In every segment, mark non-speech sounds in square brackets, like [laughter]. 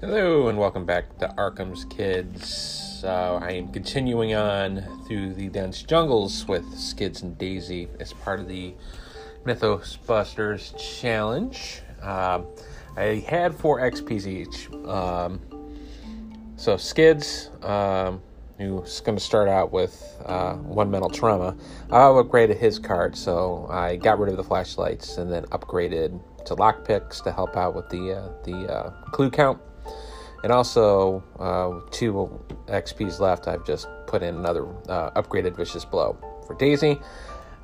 Hello and welcome back to Arkham's Kids. Uh, I am continuing on through the dense jungles with Skids and Daisy as part of the Mythos Busters challenge. Um, I had four XPs each. Um, so Skids, um, who's going to start out with uh, one mental trauma, I upgraded his card, so I got rid of the flashlights and then upgraded to lockpicks to help out with the uh, the uh, clue count. And also, uh, two XPs left. I've just put in another uh, upgraded Vicious Blow for Daisy.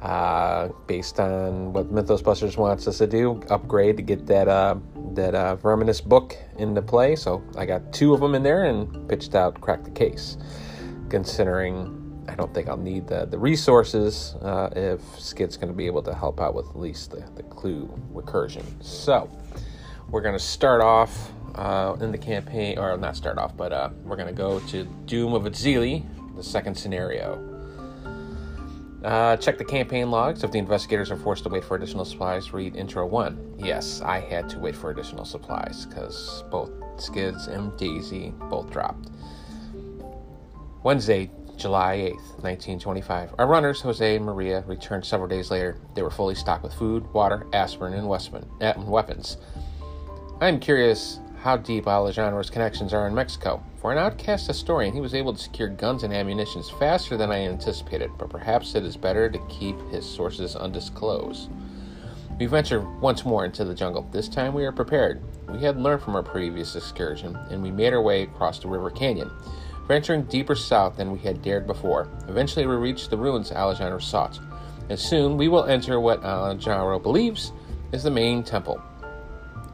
Uh, based on what Mythos Busters wants us to do, upgrade to get that uh, that uh, Verminous book into play. So I got two of them in there and pitched out cracked the Case. Considering I don't think I'll need the, the resources uh, if Skid's going to be able to help out with at least the, the clue recursion. So we're going to start off uh, in the campaign, or not start off, but uh, we're going to go to Doom of Eztli, the second scenario. Uh, check the campaign logs. If the investigators are forced to wait for additional supplies, read Intro 1. Yes, I had to wait for additional supplies because both Skids and Daisy both dropped. Wednesday, July 8th, 1925. Our runners, Jose and Maria, returned several days later. They were fully stocked with food, water, aspirin, and weapons. I'm curious how deep Alejandro's connections are in Mexico. For an outcast historian, he was able to secure guns and ammunition faster than I anticipated, but perhaps it is better to keep his sources undisclosed. We venture once more into the jungle. This time we are prepared. We had learned from our previous excursion, and we made our way across the river canyon, venturing deeper south than we had dared before. Eventually we reached the ruins Alejandro sought, and soon we will enter what Alejandro believes is the main temple.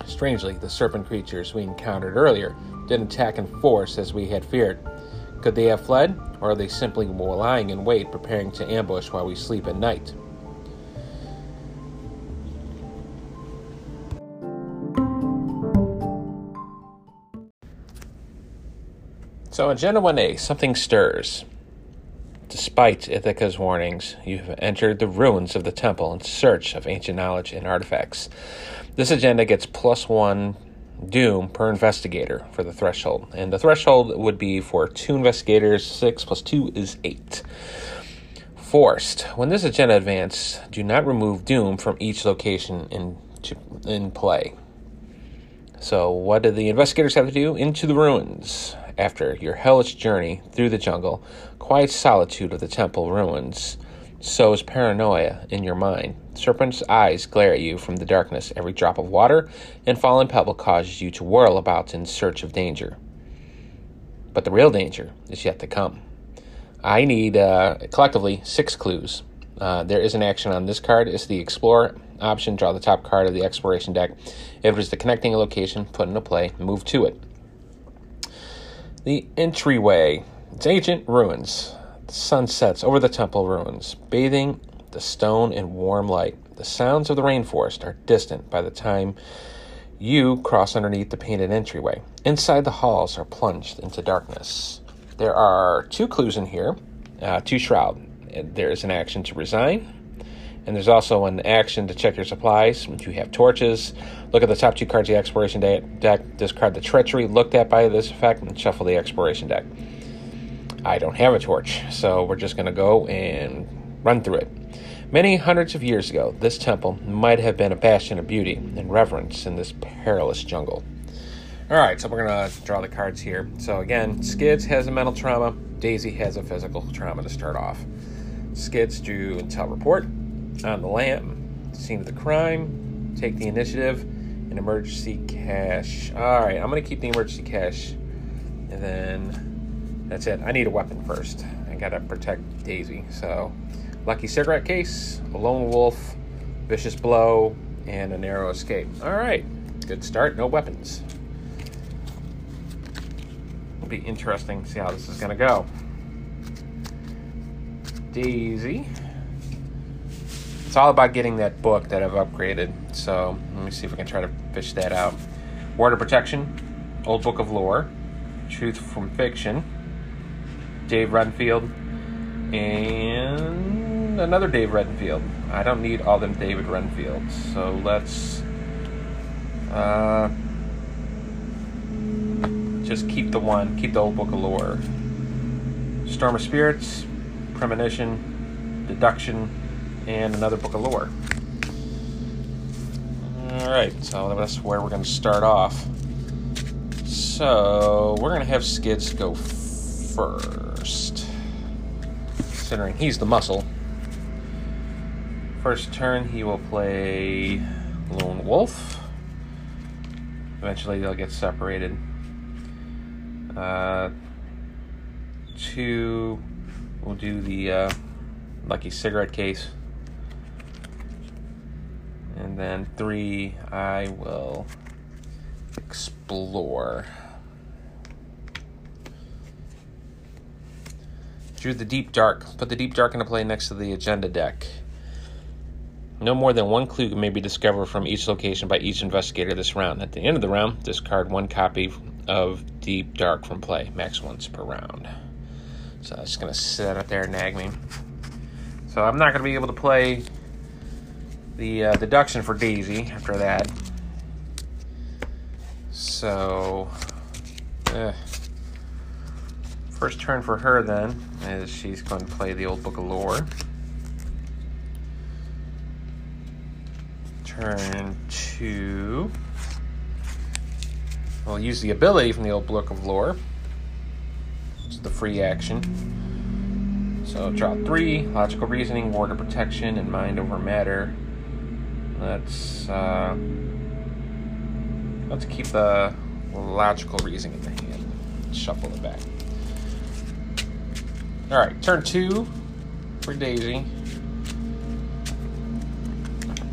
Strangely, the serpent creatures we encountered earlier didn't attack in force as we had feared. Could they have fled, or are they simply lying in wait, preparing to ambush while we sleep at night? So, Agenda 1A Something Stirs. Despite Ichtaca's warnings, you have entered the ruins of the temple in search of ancient knowledge and artifacts. This agenda gets plus one doom per investigator for the threshold, and the threshold would be for two investigators. Six plus two is eight. Forced. When this agenda advances, do not remove doom from each location in in play. So, what do the investigators have to do? Into the ruins. After your hellish journey through the jungle, quiet solitude of the temple ruins sows paranoia in your mind. Serpent's eyes glare at you from the darkness. Every drop of water and fallen pebble causes you to whirl about in search of danger. But the real danger is yet to come. I need uh, collectively six clues. Uh, there is an action on this card. It's the explore option. Draw the top card of the Exploration deck. If it is the connecting location, put into play, move to it. The entryway. It's ancient ruins. The sun sets over the temple ruins, bathing the stone in warm light. The sounds of the rainforest are distant by the time you cross underneath the painted entryway. Inside the halls are plunged into darkness. There are two clues in here, uh, two shroud. There's an action to resign, and there's also an action to check your supplies. If you have torches. Look at the top two cards of the exploration deck. Discard the treachery looked at by this effect, and shuffle the exploration deck. I don't have a torch, so we're just going to go and run through it. Many hundreds of years ago, this temple might have been a bastion of beauty and reverence in this perilous jungle. All right, so we're going to draw the cards here. So again, Skids has a mental trauma, Daisy has a physical trauma to start off. Skids do intel report on the lamp, scene of the crime, take the initiative, and emergency cash. All right, I'm going to keep the emergency cash and then that's it. I need a weapon first. I got to protect Daisy, so Lucky cigarette case, a lone wolf, vicious blow, and a narrow escape. All right, good start. No weapons. It'll be interesting to see how this is to go. Daisy. It's all about getting that book that I've upgraded. So let me see if we can try to fish that out. Of Protection, Old Book of Lore, Truth from Fiction, Dave Renfield, and another Dave Renfield. I don't need all them David Renfields. So let's. Uh, just keep the one, keep the old book of lore. Storm of Spirits, Premonition, Deduction, and another book of lore. Alright, so that's where we're going to start off. So, we're going to have Skids go first. Considering he's the muscle. First turn, he will play Lone Wolf. Eventually, they'll get separated. Uh, two, we'll do the uh, Lucky Cigarette Case. And then three, I will explore. Drew the Deep Dark. Put the Deep Dark into play next to the agenda deck. No more than one clue may be discovered from each location by each investigator this round. At the end of the round, discard one copy of Deep Dark from play, max once per round. So I'm just going to sit up there and nag me. So I'm not going to be able to play the uh, deduction for Daisy after that. So, eh. First turn for her then is she's going to play the old book of lore. Turn two. We'll use the ability from the old book of lore. It's the free action. So draw three, logical reasoning, ward of protection, and mind over matter. Let's uh, let's keep the logical reasoning in the hand. Shuffle it back. All right, turn two for Daisy.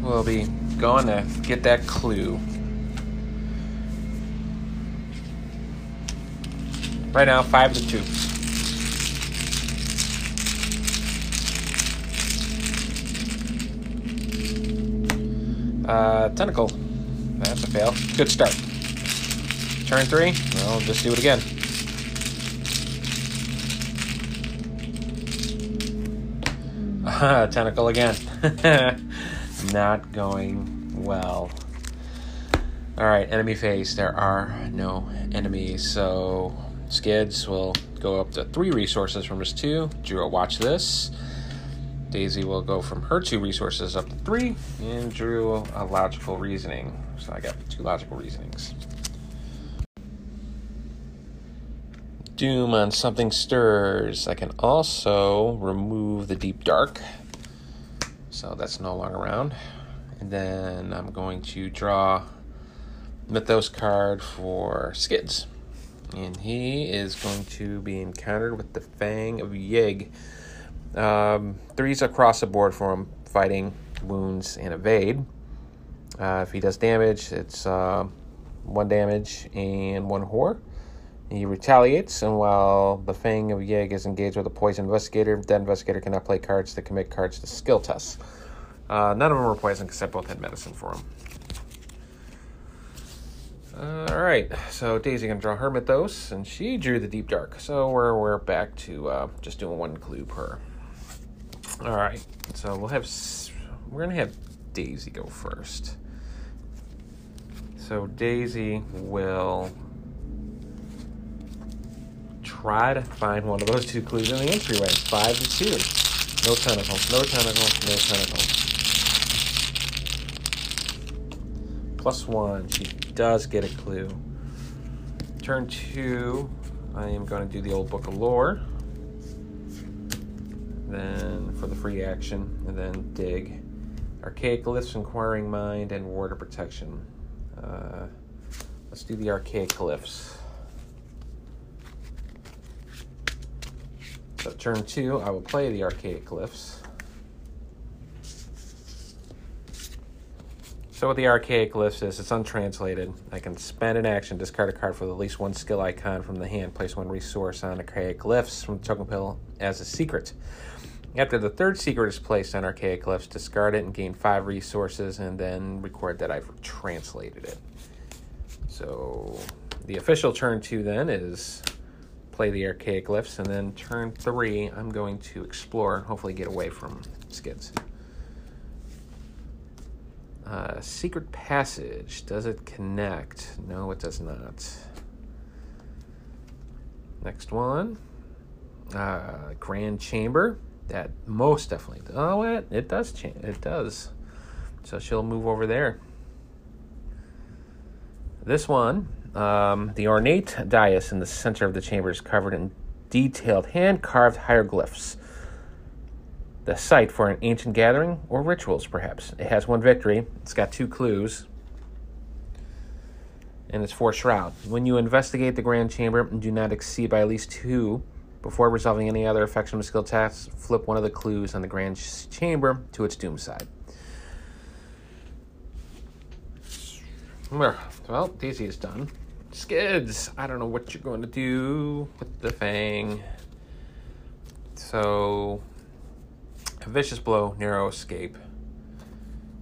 We'll be going to get that clue. Right now, five to two. Uh, tentacle. That's a fail. Good start. Turn three. Well, just do it again. [laughs] tentacle again. [laughs] Not going well. Alright, enemy phase. There are no enemies, so Skids will go up to three resources from his two. Drew will watch this. Daisy will go from her two resources up to three, and Drew a logical reasoning. So I got two logical reasonings. Doom on something stirs. I can also remove the deep dark. So that's no longer around. And then I'm going to draw Mythos card for Skids. And he is going to be encountered with the Fang of Yig. Um, threes across the board for him fighting, wounds, and evade. Uh, if he does damage, it's uh, one damage and one horror. He retaliates, and while the Fang of Yig is engaged with a poison investigator, that investigator cannot play cards that commit cards to skill tests. Uh, none of them were poison because I both had medicine for him. Uh, all right, so Daisy gonna draw her mythos, and she drew the deep dark. So we're we're back to uh, just doing one clue per. All right, so we'll have we're gonna have Daisy go first. So Daisy will try to find one of those two clues in the entryway. Five to two. No tentacles. No tentacles. No tentacles. Plus one. She does get a clue. Turn two. I am going to do the old book of lore then for the free action, and then dig. Archaic glyphs, inquiring mind, and ward of protection. Uh, let's do the archaic glyphs. So turn two, I will play the archaic glyphs. So what the archaic glyphs is, it's untranslated. I can spend an action, discard a card for at least one skill icon from the hand, place one resource on archaic glyphs from the token Pill as a secret. After the third secret is placed on Archaic Glyphs, discard it and gain five resources, and then record that I've translated it. So the official turn two then is play the Archaic Glyphs, and then turn three, I'm going to explore and hopefully get away from skids. Uh, secret passage. Does it connect? No, it does not. Next one. Uh, Grand Chamber. That most definitely. Oh, it, it does change. It does. So she'll move over there. This one, um, the ornate dais in the center of the chamber is covered in detailed hand carved hieroglyphs. The site for an ancient gathering or rituals, perhaps. It has one victory. It's got two clues. And it's for Shroud. When you investigate the Grand Chamber, and do not exceed by at least two before resolving any other affection skill tasks. Flip one of the clues on the Grand Chamber to its doom side. Well, Daisy is done. Skids, I don't know what you're going to do with the Fang. So, a vicious blow, narrow escape.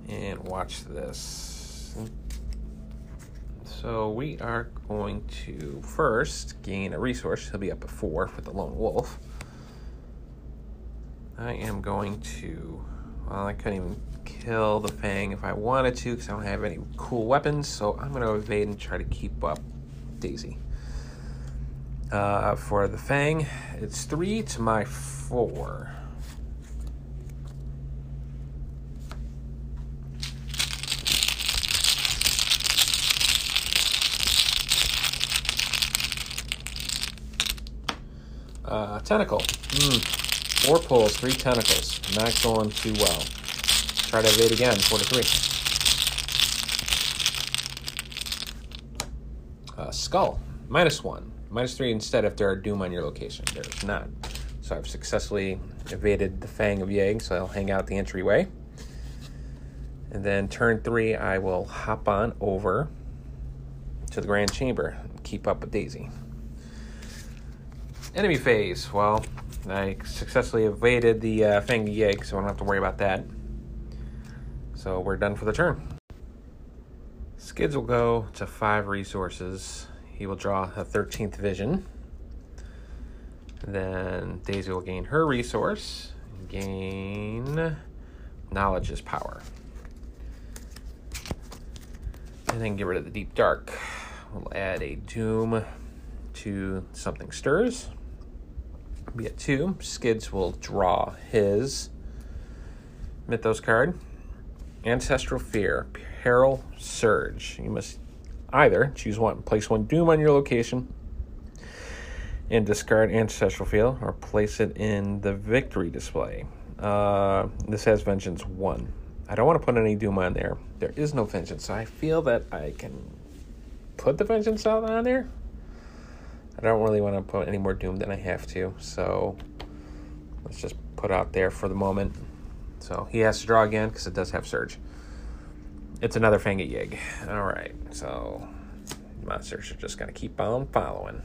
And watch this. So, we are going to first gain a resource. He'll be up at four for the lone wolf. I am going to. Well, I couldn't even kill the Fang if I wanted to because I don't have any cool weapons. So I'm going to evade and try to keep up Daisy. Uh, for the Fang, it's three to my four. Uh, tentacle. Mm. Four pulls, three tentacles. Not going too well. Try to evade again, four to three. Skull, minus one. Minus three instead if there are doom on your location. There's not. So I've successfully evaded the Fang of Yig, so I'll hang out the entryway. And then turn three, I will hop on over to the Grand Chamber and keep up with Daisy. Enemy phase. Well, I successfully evaded the uh, Fang of Yig, so I don't have to worry about that. So we're done for the turn. Skids will go to five resources. He will draw a 13th vision. Then Daisy will gain her resource, gain knowledge is power. And then get rid of the deep dark. We'll add a doom to something stirs. Be at two. Skids will draw his Mythos card. Ancestral Fear, Peril Surge. You must either choose one, place one Doom on your location and discard Ancestral Fear, or place it in the Victory display. Uh, this has Vengeance 1. I don't want to put any Doom on there. There is no Vengeance, so I feel that I can put the Vengeance out on there. I don't really want to put any more Doom than I have to, so let's just put out there for the moment. So he has to draw again because it does have Surge. It's another Fang of Yig. Alright, so monsters are just going to keep on following.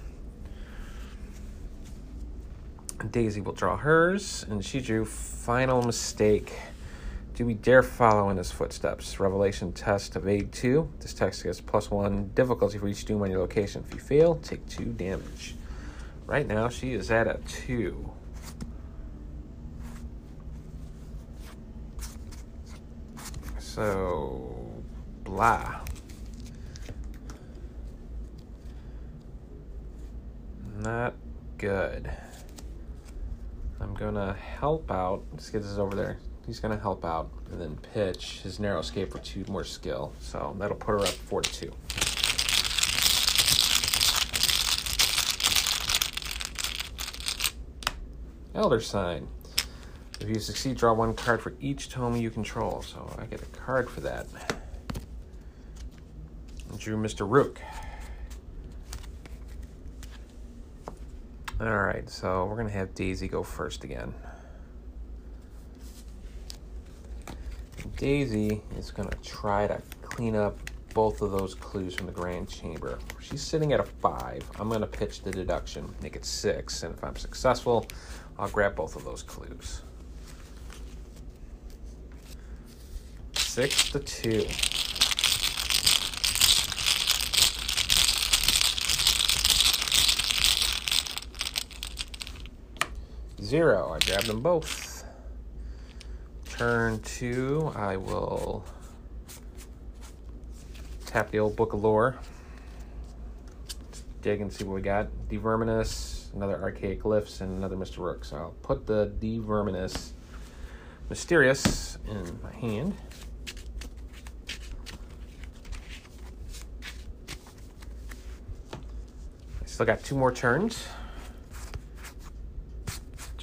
Daisy will draw hers, and she drew Final Mistake. Do we dare follow in his footsteps? Revelation test of aid 2. This text gets plus 1 difficulty for each doom on your location. If you fail, take 2 damage. Right now, she is at a 2. So, blah. Not good. I'm gonna help out. Let's get this over there. He's gonna help out and then pitch his narrow escape for two more skill. So that'll put her up four to two. Elder sign. If you succeed, draw one card for each tome you control. So I get a card for that. Drew Mr. Rook. All right, so we're going to have Daisy go first again. Daisy is going to try to clean up both of those clues from the Grand Chamber. She's sitting at a five. I'm going to pitch the deduction, make it six, and if I'm successful, I'll grab both of those clues. Six to two. Zero. I grab them both. Turn two. I will tap the old book of lore. Dig and see what we got. Deverminus, another Archaic Glyphs, and another Mr. Rook. So I'll put the De Vermis Mysteriis in my hand. I still got two more turns.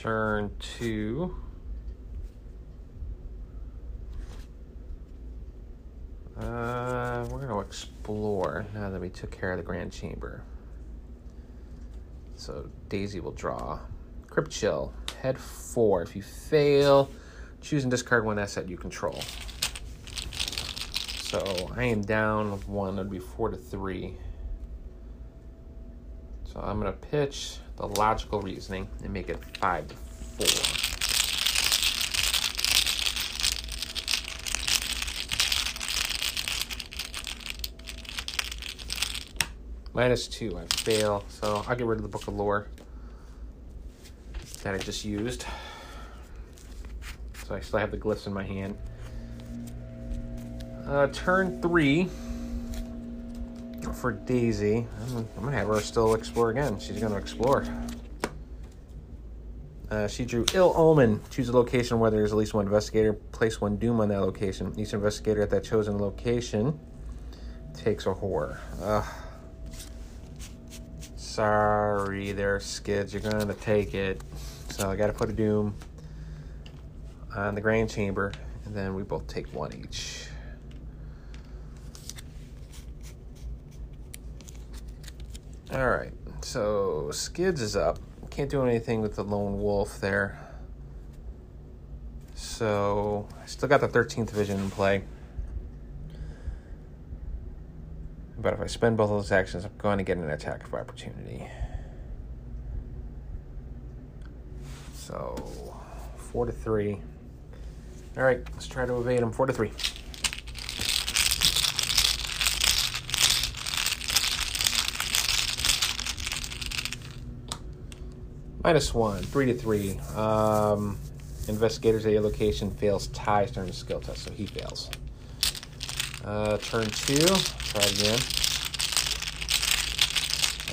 Turn two. Uh, we're going to explore now that we took care of the Grand Chamber. So Daisy will draw. Crypt Chill, head four. If you fail, choose and discard one asset you control. So I am down one. It'd be four to three. So I'm to pitch the logical reasoning and make it five to four. Minus two, I fail. So I'll get rid of the Book of Lore that I just used. So I still have the glyphs in my hand. Uh, turn for Daisy. I'm, I'm, gonna have her still explore again. She's gonna explore. Uh, she drew Ill Omen. Choose a location where there's at least one investigator. Place one doom on that location. Each investigator at that chosen location takes a horror. Uh, sorry there, Skids. You're going to take it. So I got to put a doom on the Grand Chamber, and then we both take one each. All right, so Skids is up. Can't do anything with the lone wolf there. So I still got the 13th vision in play. But if I spend both of those actions, I'm going to get an attack of opportunity. So, four to three. All right, let's try to evade him. Four to three. Minus one, three to three. Um, investigators at your location fails ties during the skill test, so he fails. Uh, turn two, try it again.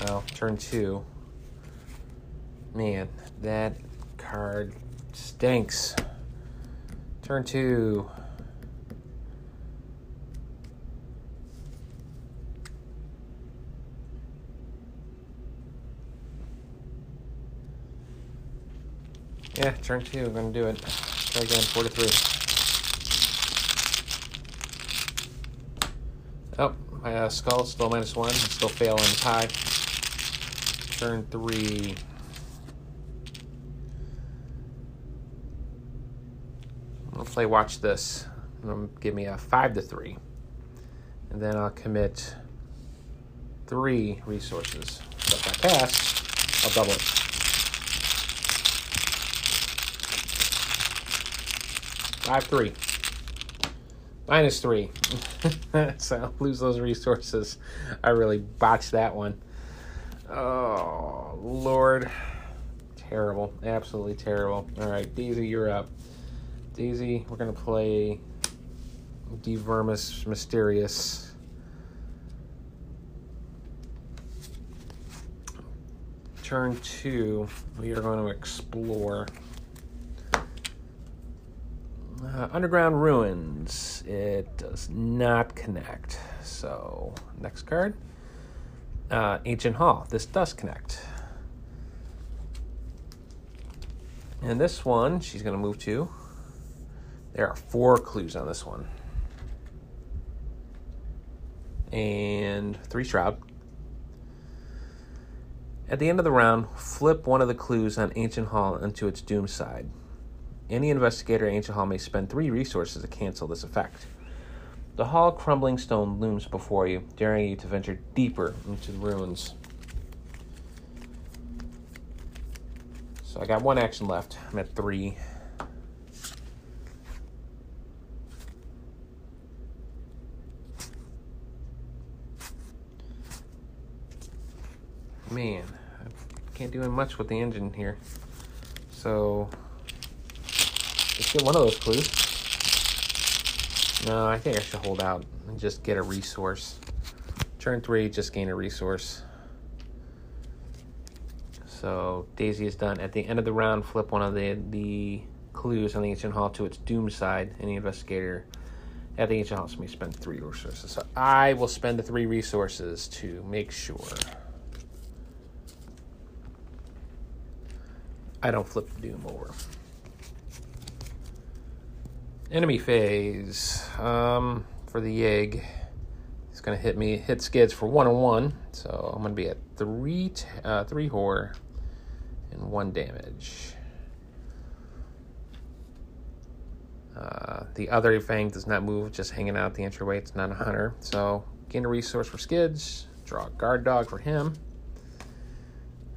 Well, turn two. Man, that card stinks. Turn two. Yeah, turn two. I'm gonna do it. Try again. Four to three. Oh, my uh, skull still minus one. Still fail on the tie. Turn three. I'll play watch this. give me a five to three. And then I'll commit three resources. So if I pass, I'll double it. Five three. Minus three. [laughs] so lose those resources. I really botched that one. Oh, Lord. Terrible. Absolutely terrible. All right, Daisy, you're up. Daisy, we're going to play De Vermis Mysteriis. Turn two, we are going to explore. Uh, Underground Ruins. It does not connect. So, next card. Uh, Ancient Hall. This does connect. And this one, she's going to move to. There are four clues on this one. And three Shroud. At the end of the round, flip one of the clues on Ancient Hall into its doom side. Any investigator at Ancient Hall may spend three resources to cancel this effect. The hall crumbling stone looms before you, daring you to venture deeper into the ruins. So I got one action left. I'm at three. Man, I can't do much with the engine here. So Let's get one of those clues. No, I think I should hold out and just get a resource. Turn three, just gain a resource. So Daisy is done. At the end of the round, flip one of the the clues on the ancient hall to its doom side. Any investigator at the ancient hall may spend three resources. So I will spend the three resources to make sure I don't flip the doom over. Enemy phase um, for the Yig. It's gonna hit me, hit skids for one on one. So I'm gonna be at three, uh, three horror and one damage. Uh, the other Fang does not move, just hanging out the entryway. It's not a hunter. So gain a resource for skids. Draw a guard dog for him.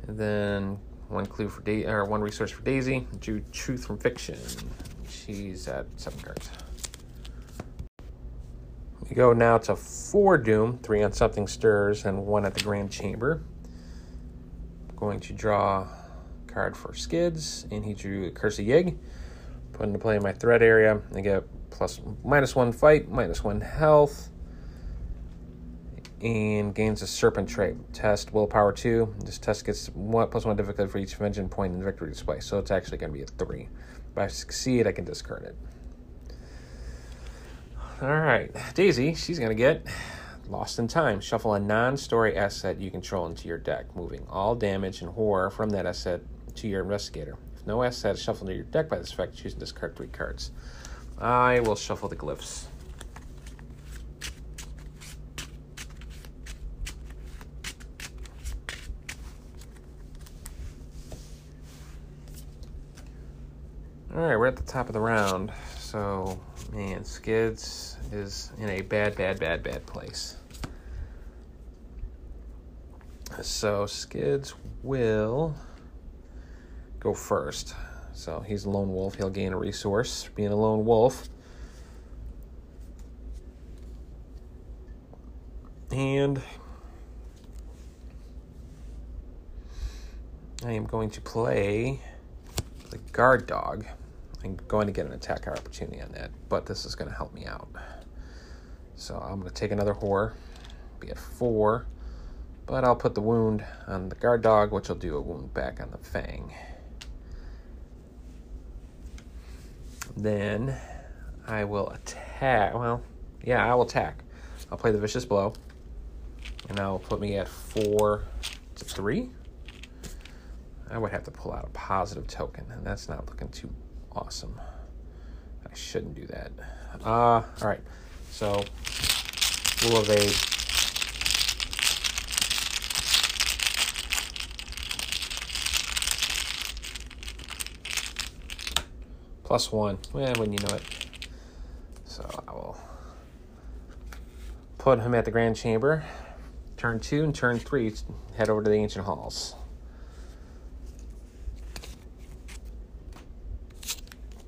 And then one clue for da- or one resource for Daisy. Drew truth from fiction. She's at seven cards. We go now to four Doom, three on Something Stirs, and one at the Grand Chamber. I'm going to draw a card for Skids, and he drew a Curse of Yig. Put into play in my threat area. I get plus minus one fight, minus one health, and gains a Serpent trait. Test Willpower two. This test gets one plus one difficulty for each Vengeance point in victory display, so it's actually going to be a three. If I succeed, I can discard it. All right, Daisy, she's going to get Lost in Time. Shuffle a non story asset you control into your deck, moving all damage and horror from that asset to your investigator. If no asset is shuffled into your deck by this effect, choose discard three cards. I will shuffle the glyphs. All right, we're at the top of the round. So, man, Skids is in a bad, bad, bad, bad place. So, Skids will go first. So, he's a lone wolf. He'll gain a resource being a lone wolf. And I am going to play the guard dog. I'm going to get an attack opportunity on that, but this is going to help me out. So I'm going to take another horror, be at four, but I'll put the wound on the guard dog, which will do a wound back on the fang. Then I will attack. Well, yeah, I will attack. I'll play the vicious blow, and that will put me at four to three. I would have to pull out a positive token, and that's not looking too awesome. I shouldn't do that. Uh, all right. So, rule evade. Plus one. Well, when you know it. So I will put him at the Grand Chamber. Turn two and turn three, head over to the Ancient Halls.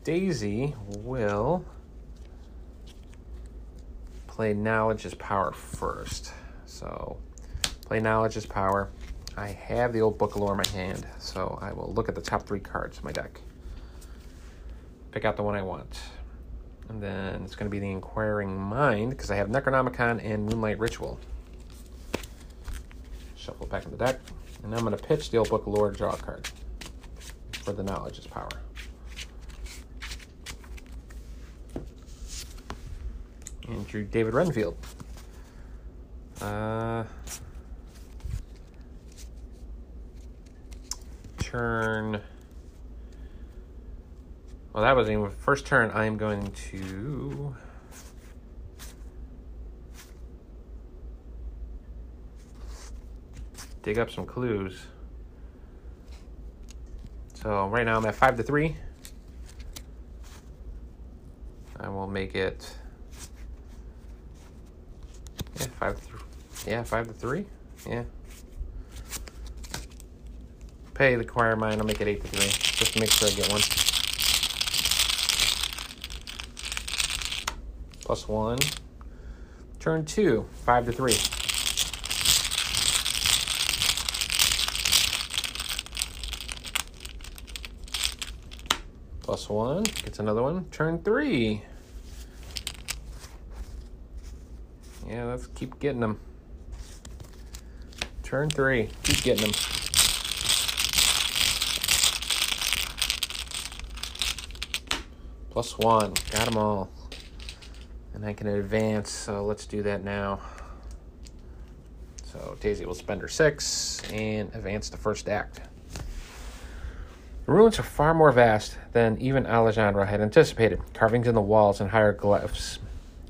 Daisy will play Knowledge is Power first. So, play Knowledge is Power. I have the old Book of Lore in my hand, so I will look at the top three cards of my deck. Pick out the one I want. And then it's going to be the Inquiring Mind, because I have Necronomicon and Moonlight Ritual. Shuffle back in the deck. And I'm going to pitch the old Book of Lore, draw card for the Knowledge is Power. And drew David Renfield. Uh, turn. Well, that was even first turn. I am going to. Dig up some clues. So right now I'm at five to three. I will make it yeah, five. Th- yeah, five to three. Yeah. Pay the choir mine. I'll make it eight to three, just to make sure I get one. Plus one. Turn two. Five to three. Plus one. Gets another one. Turn three. Yeah, let's keep getting them. Turn three. Keep getting them. Plus one. Got them all. And I can advance, so let's do that now. So Daisy will spend her six and advance the first act. The ruins are far more vast than even Alejandro had anticipated. Carvings in the walls and hieroglyphs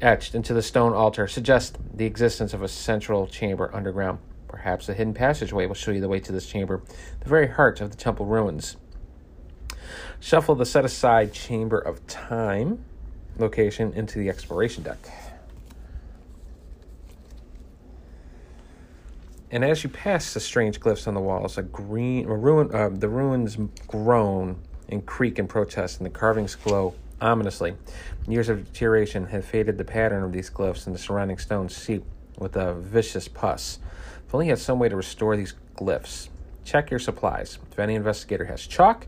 etched into the stone altar suggest the existence of a central chamber underground. Perhaps a hidden passageway will show you the way to this chamber, the very heart of the temple ruins. Shuffle the set aside Chamber of Time location into the exploration deck. And as you pass the strange glyphs on the walls, a green, a ruin, uh, the ruins groan and creak in protest, and the carvings glow ominously. Years of deterioration have faded the pattern of these glyphs, and the surrounding stones seep with a vicious pus. If only you had some way to restore these glyphs. Check your supplies. If any investigator has chalk,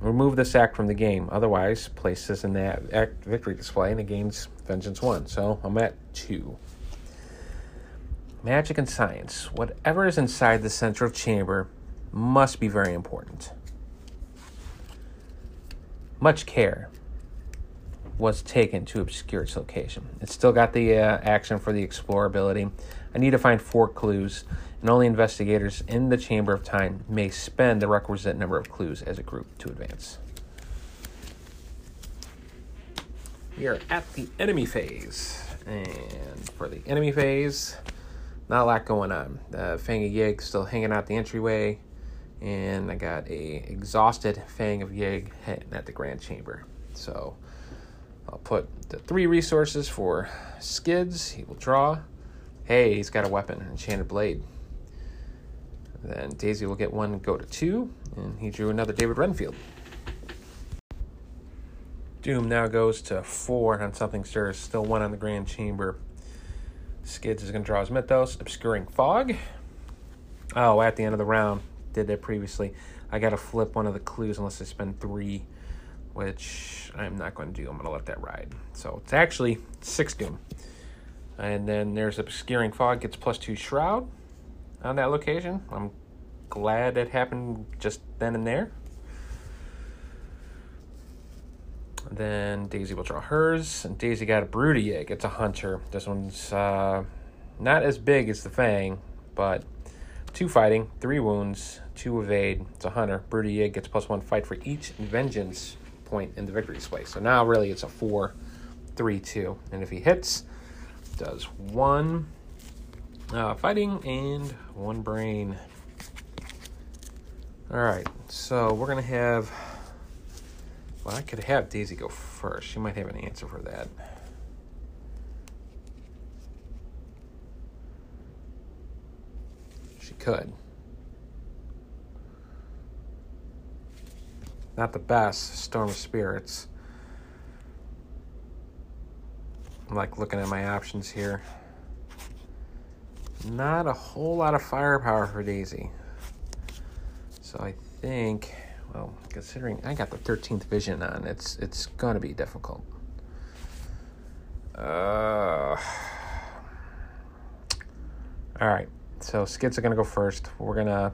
remove this act from the game. Otherwise, place this in the act victory display and the game's Vengeance 1. So I'm at 2. Magic and science. Whatever is inside the central chamber must be very important. Much care was taken to obscure its location. It's still got the uh, action for the explorability. I need to find four clues, and only investigators in the Chamber of Time may spend the requisite number of clues as a group to advance. We are at the enemy phase, and for the enemy phase, not a lot going on. The Fang of Yig still hanging out the entryway, and I got a exhausted Fang of Yig hitting at the Grand Chamber. So I'll put the three resources for Skids. He will draw. Hey, he's got a weapon, Enchanted Blade. Then Daisy will get one, go to two, and he drew another David Renfield. Doom now goes to four on Something Stirs, still one on the Grand Chamber. Skids is going to draw his Mythos, Obscuring Fog. Oh, at the end of the round, did that previously. I got to flip one of the clues unless I spend three, which I'm not going to do. I'm going to let that ride. So it's actually six Doom. And then there's Obscuring Fog, gets plus two Shroud on that location. I'm glad it happened just then and there. Then Daisy will draw hers, and Daisy got a Brood Egg. It's a hunter. This one's uh, not as big as the Fang, but two fighting, three wounds, two evade. It's a hunter. Brood Egg gets plus one fight for each vengeance point in the victory display. So now really it's a four, three, two. And if he hits, does one uh, fighting and one brain. All right, so we're gonna have well, I could have Daisy go first. She might have an answer for that. She could. Not the best, Storm of Spirits. I'm like looking at my options here. Not a whole lot of firepower for Daisy. So I think well, considering I got the 13th vision on, it's it's going to be difficult. Uh, all right, so skids are going to go first. We're going to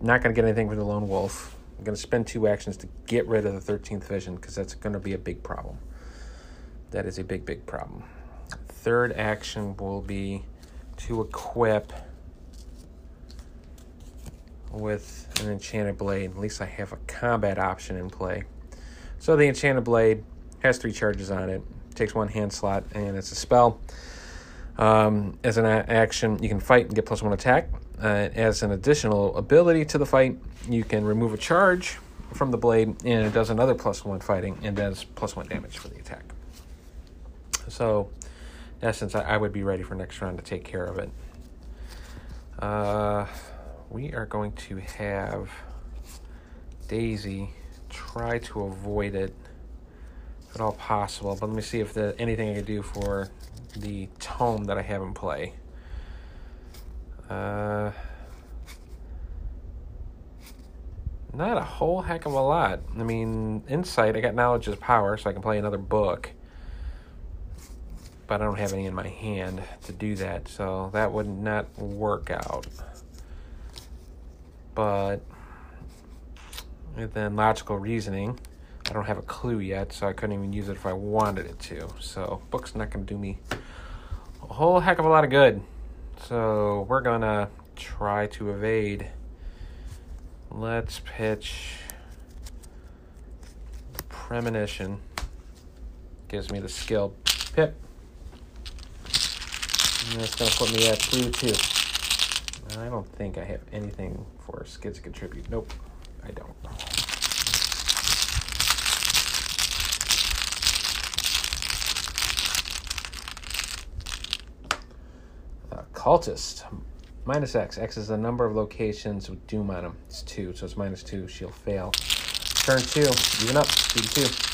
not going to get anything from the lone wolf. I'm going to spend two actions to get rid of the 13th vision because that's going to be a big problem. That is a big, big problem. Third action will be to equip with an enchanted blade. At least I have a combat option in play. So the enchanted blade has three charges on it. Takes one hand slot, and it's a spell. Um, as an action, you can fight and get plus one attack. Uh, as an additional ability to the fight, you can remove a charge from the blade, and it does another plus one fighting and does plus one damage for the attack. So, in essence, I, I would be ready for next round to take care of it. Uh, we are going to have Daisy try to avoid it at all possible. But let me see if there's anything I can do for the tome that I have in play. Uh, not a whole heck of a lot. I mean, insight, I got knowledge is power, so I can play another book. But I don't have any in my hand to do that, so that would not work out but then logical reasoning. I don't have a clue yet, so I couldn't even use it if I wanted it to. So book's not going to do me a whole heck of a lot of good. So we're to try to evade. Let's pitch Premonition. Gives me the skill pip. And that's to put me at 2 2. I don't think I have anything for skids to contribute. Nope, I don't. Cultist. Minus X. X is the number of locations with Doom on them. It's 2, so it's minus 2. She'll fail. Turn 2. Even up. 2 to 2.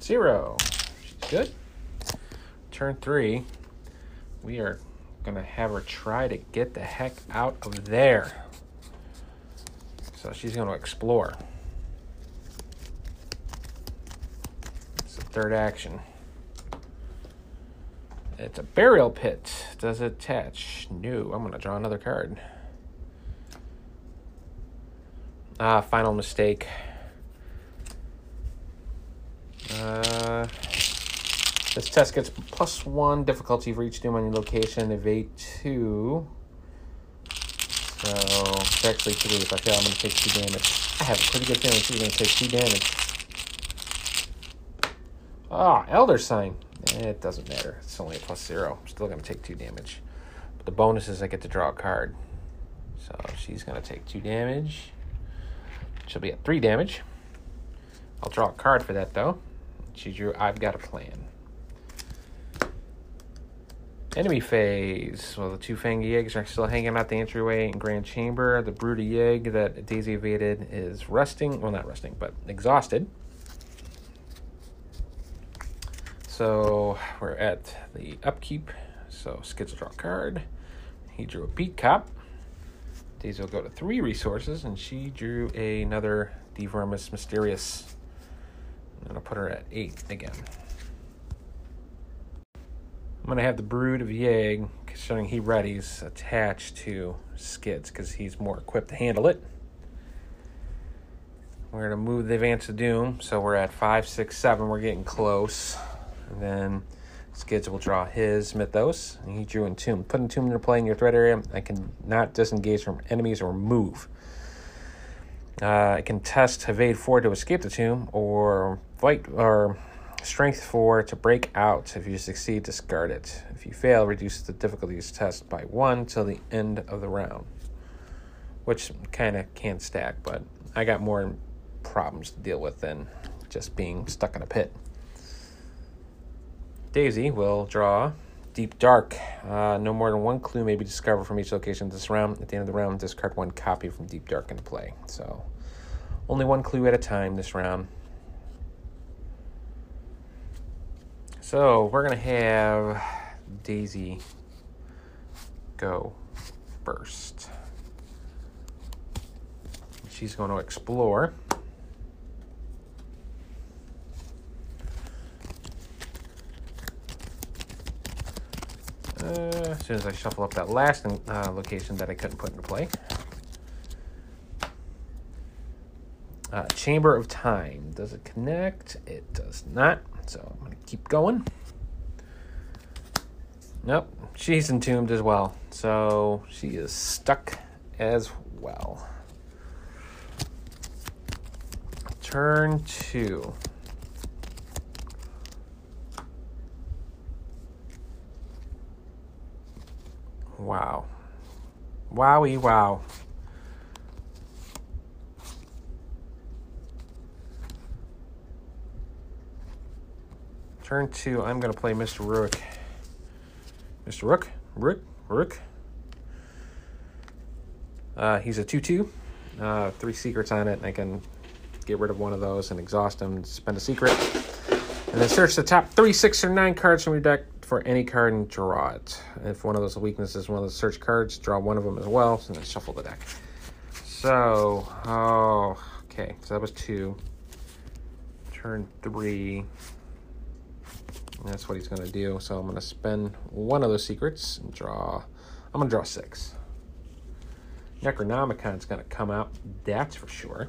Zero. She's good. Turn three. We are going to have her try to get the heck out of there. So she's going to explore. It's the third action. It's a burial pit. Does it attach? No. I'm going to draw another card. Ah, final mistake. Uh, this test gets plus one difficulty for each doom on your location. Evade two. So it's actually three. If I fail, I'm going to take two damage. I have a pretty good feeling she's going to take two damage. Ah, Elder Sign. It doesn't matter. It's only a plus zero. I'm still going to take two damage. But the bonus is I get to draw a card. So she's going to take two damage. She'll be at three damage. I'll draw a card for that though. She drew I've got a plan. Enemy phase. Well, the two Fang eggs are still hanging out the entryway in Grand Chamber. The Brood egg that Daisy evaded is resting. Well, not resting, but exhausted. So we're at the upkeep. So Skids will draw a card. He drew a Beat Cop. Daisy will go to three resources, and she drew another De Vermis Mysteriis. I'm to put her at eight again. I'm to have the Brood of Yig, showing he readies, attached to Skids because he's more equipped to handle it. We're to move the Advance of Doom, so we're at five, six, seven. We're getting close. And then Skids will draw his Mythos, and he drew Entomb. Put Entomb into play in your threat area. I can not disengage from enemies or move. Uh, I can test Evade 4 to escape the tomb, or fight or Strength 4 to break out. If you succeed, discard it. If you fail, reduce the difficulties test by 1 till the end of the round. Which kind of can stack, but I got more problems to deal with than just being stuck in a pit. Daisy will draw Deep Dark. Uh, no more than one clue may be discovered from each location this round. At the end of the round, discard one copy from Deep Dark into play. So, only one clue at a time this round. So, we're going to have Daisy go first. She's going to explore. Uh, as soon as I shuffle up that last uh, location that I couldn't put into play. Uh, Chamber of Time. Does it connect? It does not. So I'm going to keep going. Nope. She's entombed as well. So she is stuck as well. Turn two. Wow. Wowie wow. Turn two, I'm going to play Mr. Rook. Mr. Rook? Rook? Rook? Uh, he's a 2 2. Uh, three secrets on it. I can get rid of one of those and exhaust him, spend a secret. And then search the top three, six, or nine cards from your deck for any card and draw it. If one of those weaknesses one of the search cards, draw one of them as well, and then shuffle the deck. So, oh, okay, so that was two. Turn three. And that's what he's going to do. So I'm going to spend one of those secrets and draw. I'm going to draw six. Necronomicon's going to come out, that's for sure.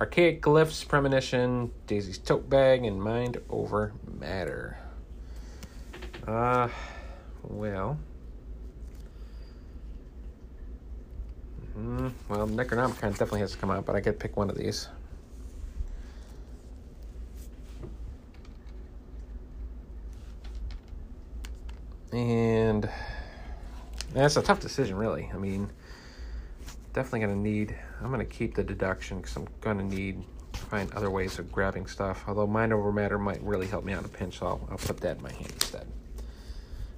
Archaic Glyphs, Premonition, Daisy's Tote Bag, and Mind Over Matter. Uh, well. Mm, well, Necronomicon definitely has to come out, but I could pick one of these. And that's a tough decision, really. I mean, definitely going to need, I'm going to keep the deduction because I'm going to need to find other ways of grabbing stuff. Although mind over matter might really help me out in a pinch, so I'll, I'll put that in my hand instead.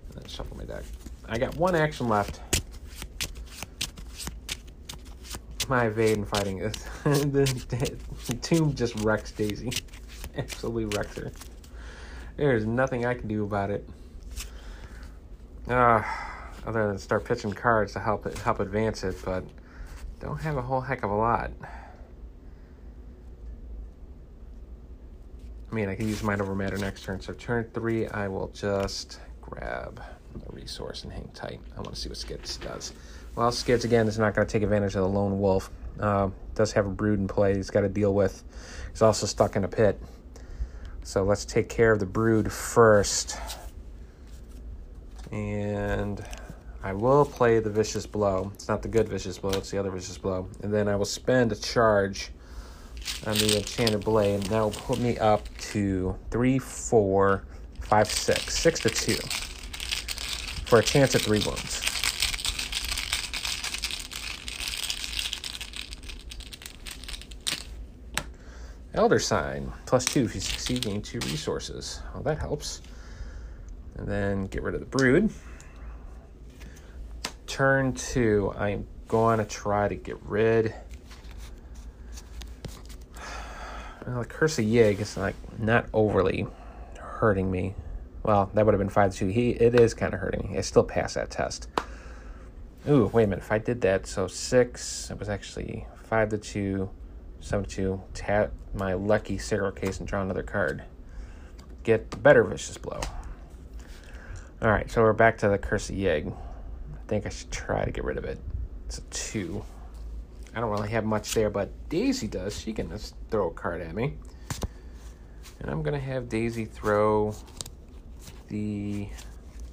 And then shuffle my deck. I got one action left. My evade and fighting is [laughs] the, the tomb just wrecks Daisy. [laughs] Absolutely wrecks her. There's nothing I can do about it. Uh, other than start pitching cards to help it help advance it, but don't have a whole heck of a lot. I mean, I can use mind over matter next turn. So turn three, I will just grab a resource and hang tight. I want to see what Skids does. Well, Skids again is not going to take advantage of the lone wolf. Uh, does have a brood in play. He's got to deal with. He's also stuck in a pit. So let's take care of the brood first. And I will play the Vicious Blow. It's not the good Vicious Blow, it's the other Vicious Blow. And then I will spend a charge on the Enchanted Blade, and that will put me up to three, four, five, six, six to 2 for a chance at 3 wounds. Elder Sign, plus 2 if you succeed, gain 2 resources. Well, that helps. And then get rid of the Brood turn two, I'm going to try to get rid. Well, the Curse of Yig is like not overly hurting me. Well, that would have been five to two. He it is kind of hurting me. I still pass that test. Ooh, wait a minute. If I did that, so six, it was actually five to two, seven to two. Tap my lucky cigarette case and draw another card. Get better vicious blow. All right, so we're back to the Curse of Yig think I should try to get rid of it. It's a two. I don't really have much there, but Daisy does. She can just throw a card at me. And I'm going to have Daisy throw the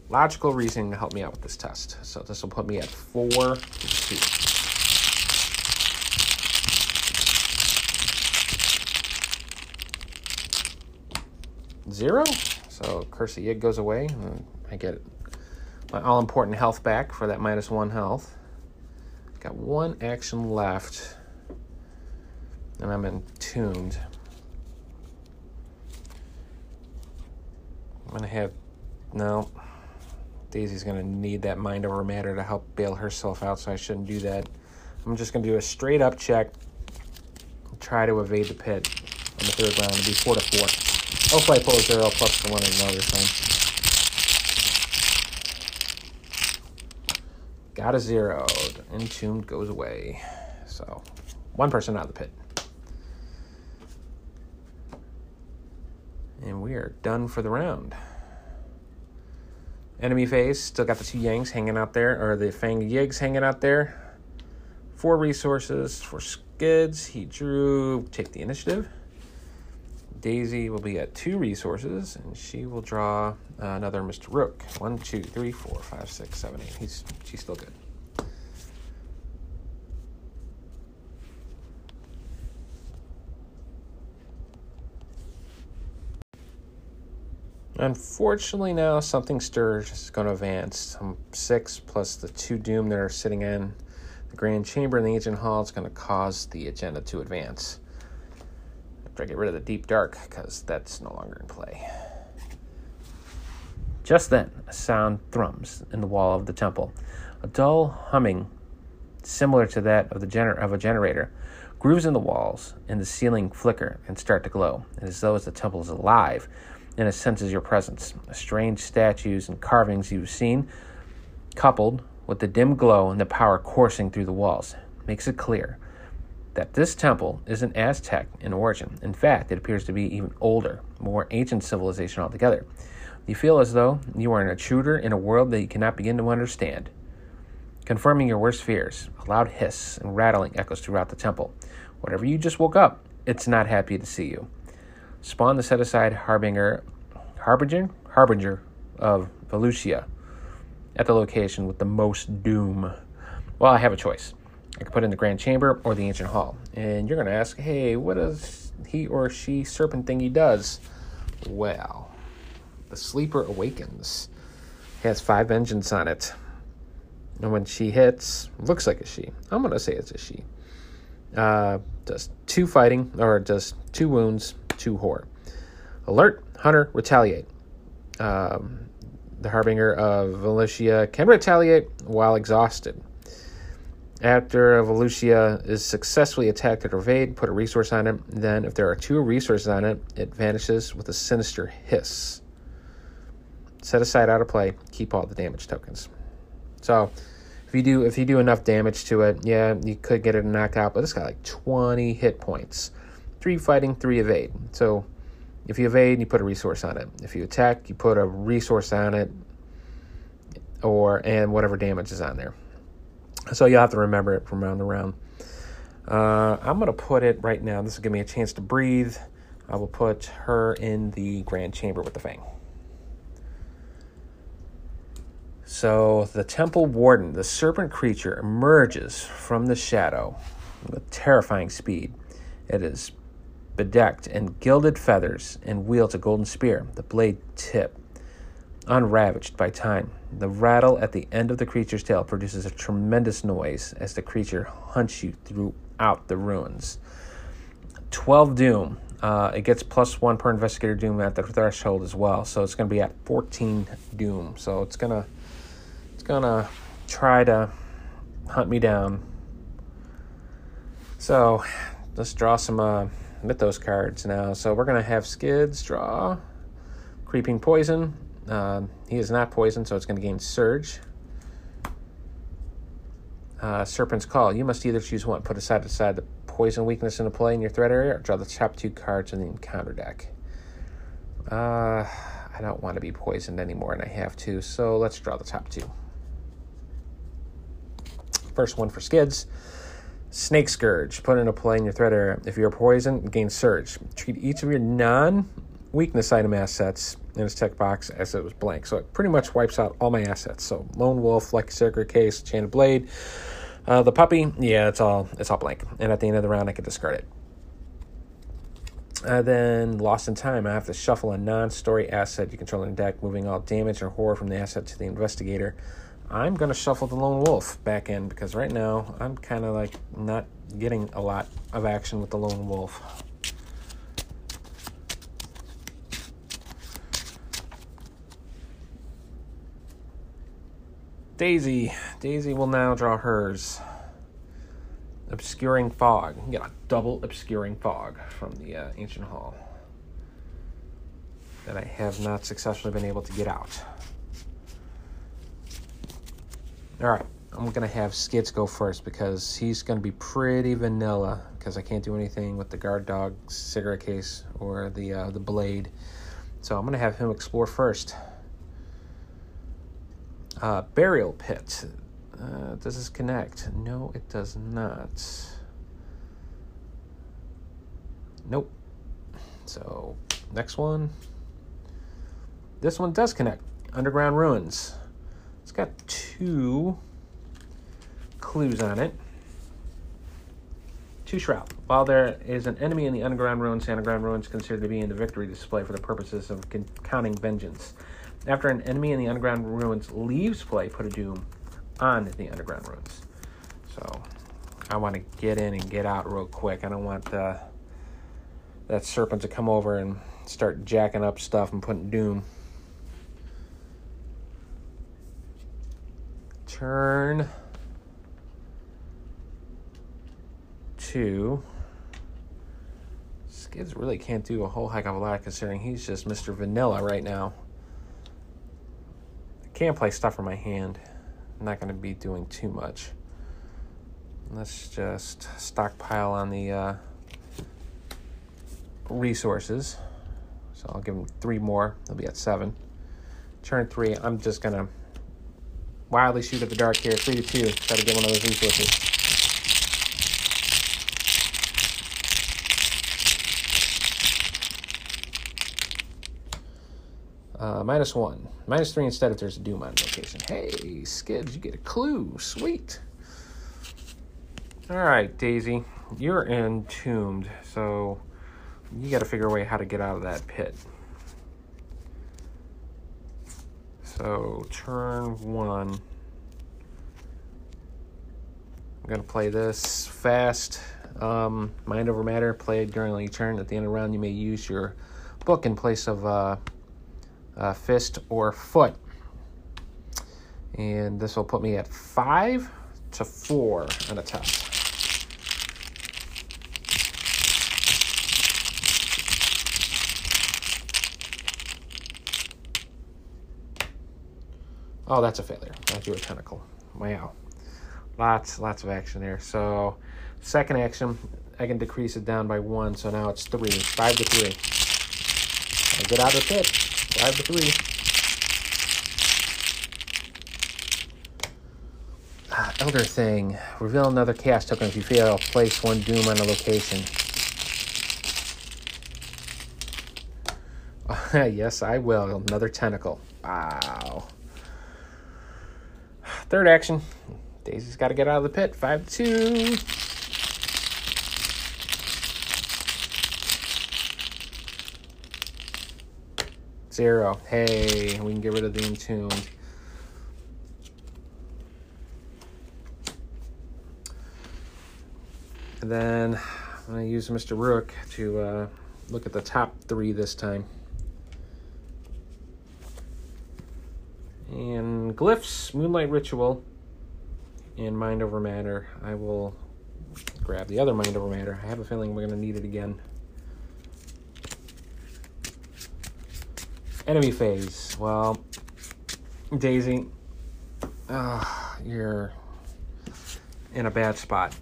logical reasoning to help me out with this test. So this will put me at four two. Zero. So Curse of Yig goes away. I get my all important health back for that minus one health. Got one action left, and I'm entombed. I'm gonna have no. Daisy's gonna need that mind over matter to help bail herself out, so I shouldn't do that. I'm just gonna do a straight up check. Try to evade the pit on the third round. It'll be four to four. Hopefully I pull a zero plus the one another time. Got a zero. Entombed goes away. So, one person out of the pit. And we are done for the round. Enemy phase, still got the two Yangs hanging out there, or the Fang Yigs hanging out there. Four resources for Skids. He drew, take the initiative. Daisy will be at two resources, and she will draw uh, another Mr. Rook. One, two, three, four, five, six, seven, eight. He's she's still good. Unfortunately, now something stirs is going to advance. I'm six plus the two doom that are sitting in the Grand Chamber and the Ancient Hall is going to cause the agenda to advance. After I get rid of the Deep Dark, because that's no longer in play. Just then, a sound thrums in the wall of the temple. A dull humming, similar to that of, the gener- of a generator, grooves in the walls, and the ceiling flicker and start to glow, as though the temple is alive and it senses your presence. The strange statues and carvings you've seen, coupled with the dim glow and the power coursing through the walls, makes it clear that this temple isn't Aztec in origin. In fact, it appears to be even older, more ancient civilization altogether. You feel as though you are an intruder in a world that you cannot begin to understand. confirming your worst fears. A loud hiss and rattling echoes throughout the temple. Whatever you just woke up, it's not happy to see you. Spawn the set aside harbinger, harbinger, harbinger of Valusia at the location with the most doom. Well, I have a choice. I can put in the Grand Chamber or the Ancient Hall. And you're going to ask, hey, what does he or she serpent thingy does? Well, the Sleeper Awakens has five engines on it. And when she hits, looks like a she. I'm going to say it's a she. Uh, does two fighting, or does two wounds, two horror. Alert, Hunter, retaliate. Um, the Harbinger of Valusia can retaliate while exhausted. After Valusia is successfully attacked or evade, put a resource on it. Then, if there are two resources on it, it vanishes with a sinister hiss. Set aside out of play. Keep all the damage tokens. So, if you do if you do enough damage to it, yeah, you could get it knocked out. But it's got like 20 hit points. Three fighting, three evade. So, if you evade, you put a resource on it. If you attack, you put a resource on it, or and whatever damage is on there. So you'll have to remember it from round to round. Uh, I'm going to put it right now. This will give me a chance to breathe. I will put her in the Grand Chamber with the Fang. So the Temple Warden, the serpent creature, emerges from the shadow with terrifying speed. It is bedecked in gilded feathers and wields a golden spear, the blade tip unravaged by time. The rattle at the end of the creature's tail produces a tremendous noise as the creature hunts you throughout the ruins. 12 Doom. Uh, it gets plus one per investigator doom at the threshold as well, so it's going to be at 14 doom. So it's gonna it's gonna try to hunt me down. So let's draw some uh, mythos cards now. So we're gonna have skids draw, creeping poison, um, he is not poisoned, so it's going to gain Surge. Uh, Serpent's Call. You must either choose one. Put aside to side the poison weakness into play in your threat area, or draw the top two cards in the encounter deck. Uh, I don't want to be poisoned anymore, and I have to, so let's draw the top two. First one for Skids. Snake Scourge. Put into play in your threat area. If you're poisoned, gain Surge. Treat each of your non weakness item assets in its tech box as it was blank. So it pretty much wipes out all my assets. So Lone Wolf, Lucky Cigarette Case, Chain of Blade, uh, the puppy, yeah, it's all it's all blank. And at the end of the round, I can discard it. Uh, then Lost in Time, I have to shuffle a non-story asset you control in the deck, moving all damage or horror from the asset to the investigator. I'm gonna shuffle the Lone Wolf back in because right now I'm kind of like not getting a lot of action with the Lone Wolf. Daisy. Daisy will now draw hers. Obscuring Fog. You get a double Obscuring Fog from the uh, Ancient Hall that I have not successfully been able to get out. All right, I'm going to have Skids go first because he's going to be pretty vanilla because I can't do anything with the guard dog cigarette case or the uh, the blade. So I'm going to have him explore first. Uh, burial pit. Uh, does this connect? No, it does not. Nope. So, next one. This one does connect. Underground Ruins. It's got two clues on it. Two Shroud. While there is an enemy in the Underground Ruins, Underground Ruins considered to be in the victory display for the purposes of counting vengeance. After an enemy in the underground ruins leaves play, put a doom on the underground ruins. So I want to get in and get out real quick. I don't want uh, that serpent to come over and start jacking up stuff and putting doom. Turn two. Skids really can't do a whole heck of a lot considering he's just Mr. Vanilla right now. Can't play stuff from my hand. I'm not going to be doing too much. Let's just stockpile on the uh, resources. So I'll give him three more. They'll be at seven. Turn three, I'm just going to wildly shoot at the dark here. Three to two. Try to get one of those resources. Uh, minus one. Minus three instead if there's a doom on location. Hey, Skids, you get a clue. Sweet. All right, Daisy, you're entombed, so you got to figure a way how to get out of that pit. So, turn one. I'm going to play this fast. Um, mind over matter, play during your turn. At the end of the round, you may use your book in place of uh, uh, fist or foot. And this will put me at five to four on a test. Oh, that's a failure. I threw a tentacle. Wow. Lots, lots of action there. So, second action, I can decrease it down by one. So now it's three. Five to three. I get out of the pit. Five to three. Ah, Elder Thing. Reveal another chaos token if you fail. Place one doom on a location. [laughs] yes, I will. Another tentacle. Wow. Third action. Daisy's got to get out of the pit. 5 2. Zero. Hey, we can get rid of the entombed. And then I'm going to use Mr. Rook to uh, look at the top three this time. And Glyphs, Moonlight Ritual, and Mind Over Matter. I will grab the other Mind Over Matter. I have a feeling we're going to need it again. Enemy phase. Well, Daisy, uh, you're in a bad spot.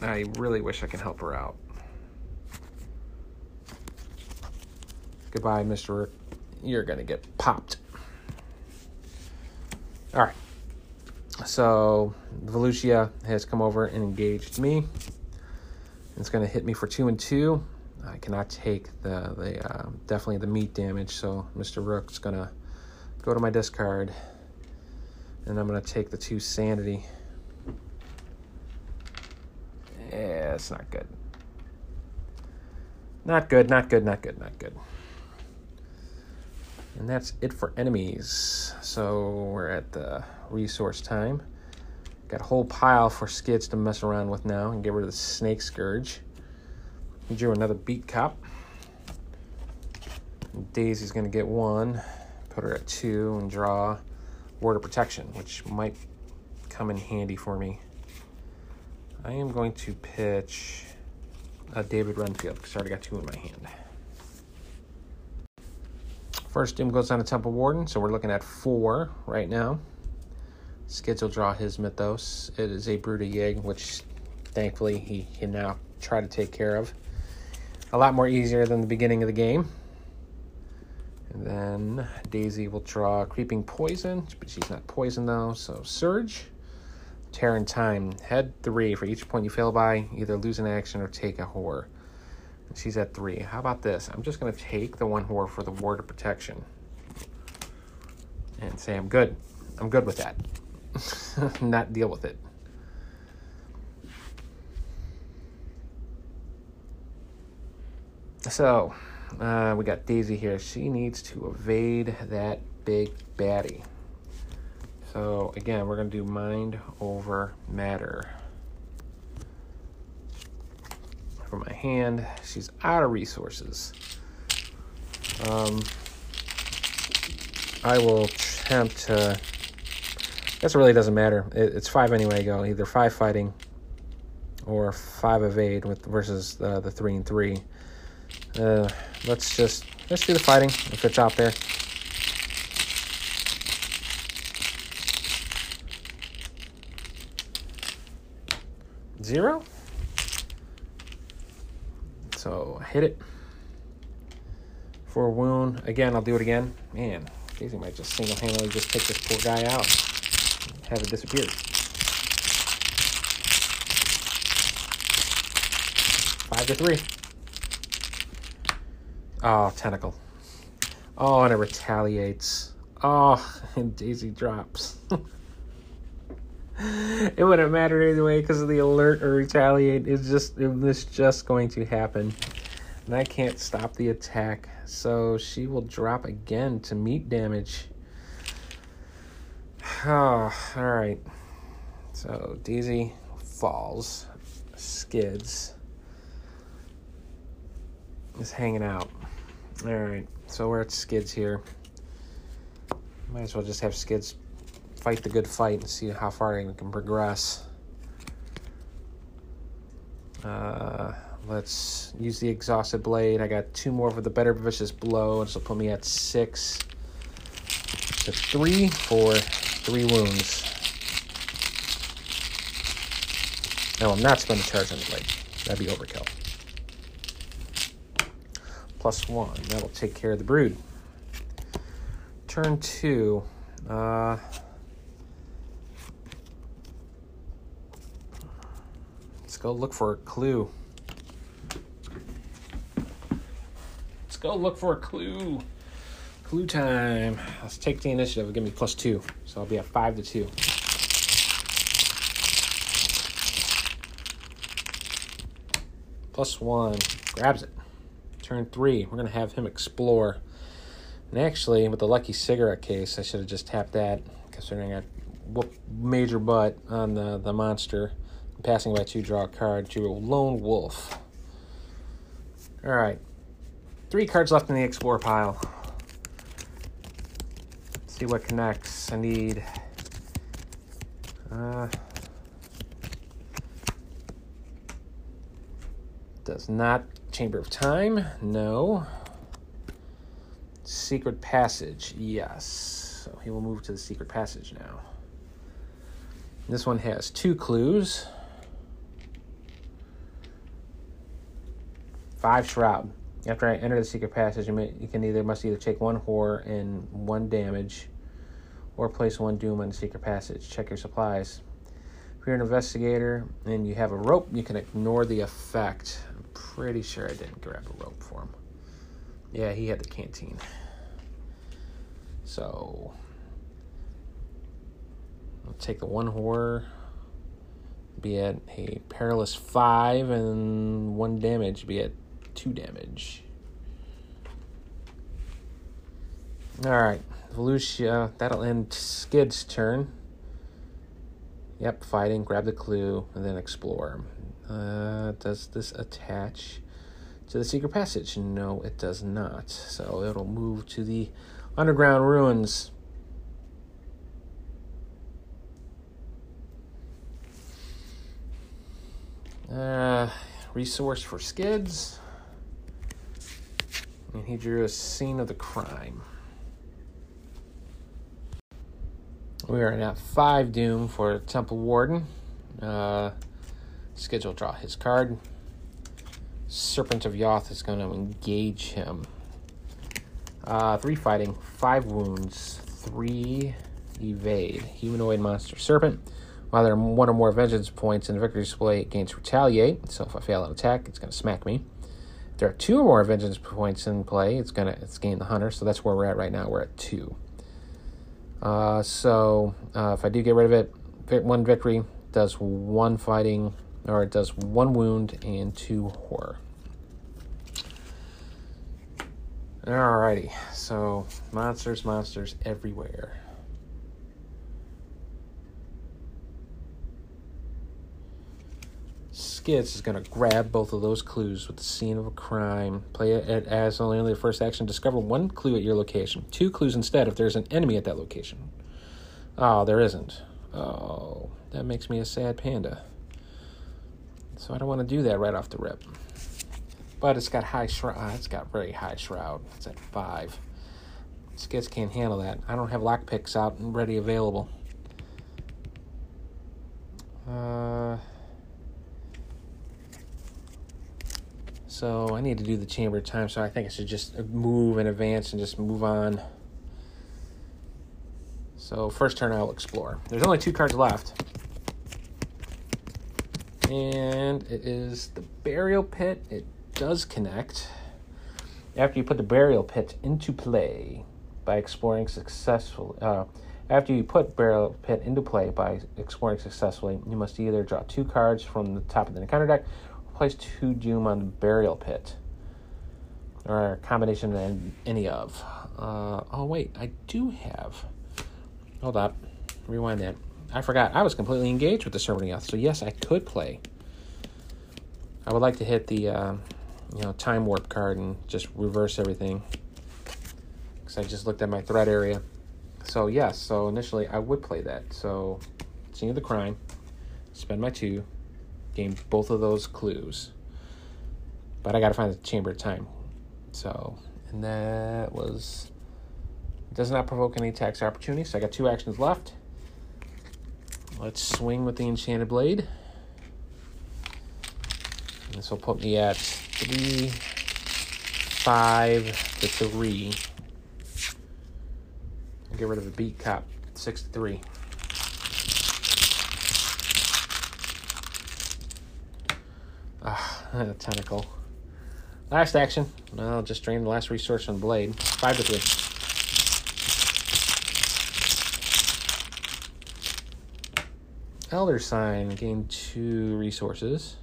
I really wish I could help her out. Goodbye, Mr. You're going to get popped. All right. So, Valusia has come over and engaged me. It's going to hit me for two and two. I cannot take the the uh, definitely the meat damage. So Mr. Rook's gonna go to my discard, and I'm gonna take the two sanity. Yeah, it's not good. Not good. Not good. Not good. Not good. And that's it for enemies. So we're at the resource time. Got a whole pile for skids to mess around with now and get rid of the snake scourge. Drew another beat cop. Daisy's going to get one, put her at two, and draw Ward of Protection, which might come in handy for me. I am going to pitch a David Renfield because I already got two in my hand. First doom goes on to Temple Warden, so we're looking at four right now. Skids will draw his Mythos. It is a of Yig, which thankfully he can now try to take care of a lot more easier than the beginning of the game. And then Daisy will draw Creeping Poison, but she's not poison though, so Surge. Tear Terran Time, head three. For each point you fail by, either lose an action or take a horror. And she's at three. How about this? I'm just going to take the one horror for the Ward of Protection. And say I'm good. I'm good with that. [laughs] not deal with it. So, uh, we got Daisy here. She needs to evade that big baddie. So, again, we're going to do mind over matter. For my hand, she's out of resources. Um, I will attempt to. It really doesn't matter. It, it's five anyway. Go either five fighting or five evade with versus the the three and three. Uh, let's just let's do the fighting if it's out there. Zero. So hit it for a wound. Again, I'll do it again. Man, Daisy might just single-handedly just take this poor guy out, have it disappear. Five to three. Oh, tentacle. Oh, and it retaliates. Oh, [laughs] and Daisy drops. [laughs] it wouldn't matter either way because of the alert or retaliate. It's just it was just going to happen. And I can't stop the attack. So she will drop again to meat damage. [sighs] Oh, alright. So Daisy falls, skids, is hanging out. Alright, so we're at skids here. Might as well just have skids fight the good fight and see how far we can progress. Uh, let's use the exhausted blade. I got two more for the better vicious blow, and will put me at six to three for three wounds. No, I'm not to charge on the blade. That'd be overkill. Plus one. That'll take care of the brood. Turn two. Uh, let's go look for a clue. Let's go look for a clue. Clue time. Let's take the initiative. give me plus two. So I'll be at five to two. Plus one. Grabs it. Turn three. We're going to have him explore. And actually, with the lucky cigarette case, I should have just tapped that, considering I whoop major butt on the, the monster passing by two, draw a card, to a lone wolf. All right, three cards left in the explore pile. Let's see what connects. I need. Uh, does not Chamber of Time. No. Secret Passage. Yes. So he will move to the Secret Passage now. This one has two clues. Five Shroud. After I enter the secret passage, you, may, you can either must either take one horror and one damage, or place one doom on the secret passage. Check your supplies. If you're an investigator and you have a rope, you can ignore the effect. I'm pretty sure I didn't grab a rope for him. Yeah, he had the canteen. So I'll take the one horror be at a perilous five and one damage be at two damage. Alright, Valusia, that'll end Skid's turn. Yep, fighting, grab the clue, and then explore. Uh, does this attach to the secret passage? No, it does not. So it'll move to the underground ruins. Uh, resource for skids and he drew a scene of the crime. We are at five doom for Temple Warden. Uh, schedule draw his card. Serpent of Yoth is going to engage him. Uh, three fighting, five wounds, three evade. Humanoid monster serpent. While there are one or more vengeance points in the victory display, it gains retaliate. So if I fail an attack, it's going to smack me there are two or more vengeance points in play, it's gonna it's gain the hunter. So that's where we're at right now. We're at two. Uh, so uh, if I do get rid of it, one victory does one fighting, or it does one wound and two horror. Alrighty, so monsters, monsters everywhere. Skids is going to grab both of those clues with the scene of a crime. Play it as only the first action. Discover one clue at your location. Two clues instead if there's an enemy at that location. Oh, there isn't. Oh, that makes me a sad panda. So I don't want to do that right off the rip. But it's got high shroud. Uh, it's got very high shroud. It's at five. Skids can't handle that. I don't have lockpicks out and ready available. Uh. So I need to do the chamber time, so I think I should just move in advance and just move on. So first turn I'll explore. There's only two cards left. And it is the Burial Pit. It does connect. After you put the Burial Pit into play by exploring successfully, uh, after you put Burial Pit into play by exploring successfully, you must either draw two cards from the top of the encounter deck place two Doom on the Burial Pit. Or a combination of any of. Uh, oh, wait, I do have. Hold up. Rewind that. I forgot. I was completely engaged with the Serpent Yoth, so yes, I could play. I would like to hit the, uh, you know, Time Warp card and just reverse everything. Because I just looked at my threat area. So yes, so initially I would play that. So, Scene of the Crime, spend my two, both of those clues. But I gotta find the Chamber of Time. So, and that was does not provoke any tax opportunity, so I got two actions left. Let's swing with the Enchanted Blade. This will put me at three, five to three. I'll get rid of the beat cop. Six to three. Ah, tentacle. Last action. I'll just drain the last resource on blade. Five to three. Elder Sign, gain two resources.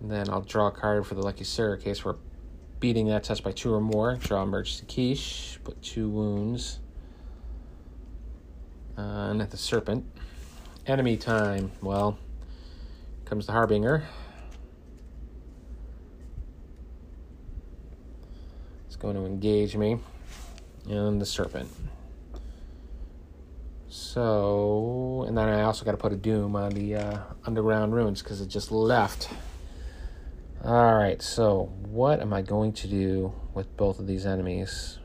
And then I'll draw a card for the Lucky cigarette case for beating that test by two or more. Draw Emergency Quiche, put two wounds. Uh, and at the Serpent. Enemy time. Well, comes the Harbinger. Going to engage me. And the Serpent. So, and then I also got to put a doom on the uh, underground ruins because it just left. All right, so what am I going to do with both of these enemies?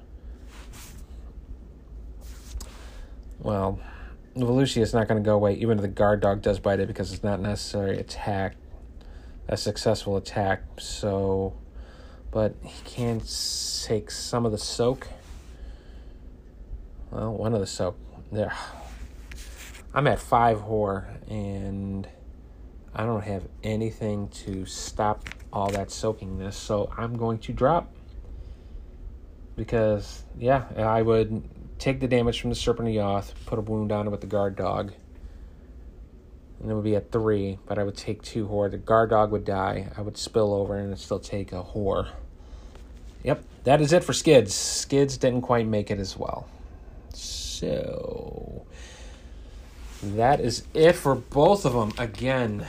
Well, Valusia is not going to go away, even if the guard dog does bite it because it's not necessarily attack, a successful attack. So, but he can take some of the soak. Well, one of the soak there. I'm at five whore, and I don't have anything to stop all that soakingness, so I'm going to drop. Because, yeah, I would take the damage from the Serpent of Yoth, put a wound on it with the guard dog, and it would be at three, but I would take two whore. The guard dog would die, I would spill over, and still take a whore. Yep, that is it for Skids. Skids didn't quite make it as well. So that is it for both of them. Again,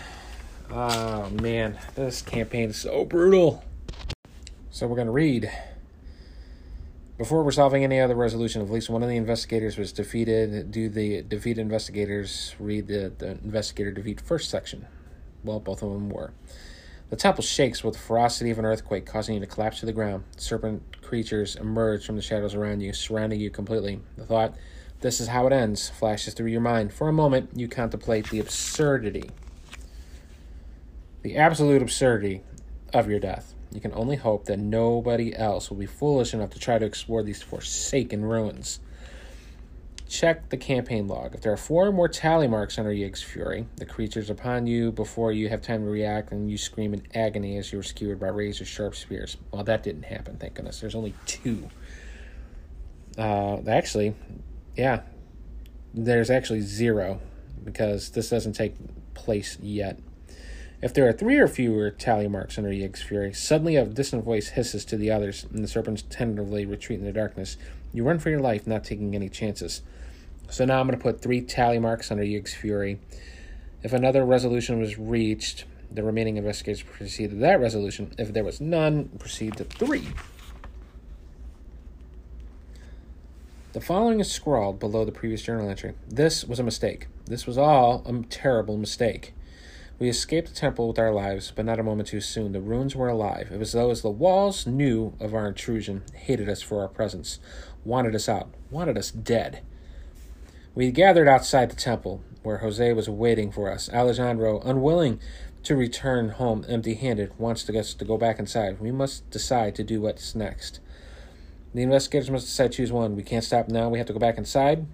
oh man, this campaign is so brutal. So we're going to read. Before resolving any other resolution, at least one of the investigators was defeated, do the defeated investigators read the, the investigator defeat first section? Well, both of them were. The temple shakes with the ferocity of an earthquake, causing you to collapse to the ground. Serpent creatures emerge from the shadows around you, surrounding you completely. The thought this is how it ends, flashes through your mind. For a moment, you contemplate the absurdity, the absolute absurdity of your death. You can only hope that nobody else will be foolish enough to try to explore these forsaken ruins. Check the campaign log. If there are four or more tally marks under Yig's fury, the creatures upon you before you have time to react, and you scream in agony as you are skewered by razor sharp spears. Well, that didn't happen, thank goodness. There's only two. Uh, actually, yeah, there's actually zero because this doesn't take place yet. If there are three or fewer tally marks under Yig's fury, suddenly a distant voice hisses to the others, and the serpents tentatively retreat in the darkness. You run for your life, not taking any chances. So now I'm going to put three tally marks under Yig's fury. If another resolution was reached, the remaining investigators proceed to that resolution. If there was none, proceed to three. The following is scrawled below the previous journal entry. This was a mistake. This was all a terrible mistake. We escaped the temple with our lives, but not a moment too soon. The ruins were alive. It was though as the walls knew of our intrusion, hated us for our presence, wanted us out, wanted us dead. We gathered outside the temple, where Jose was waiting for us. Alejandro, unwilling to return home empty handed, wants us to go back inside. We must decide to do what's next. The investigators must decide choose one. We can't stop now. We have to go back inside.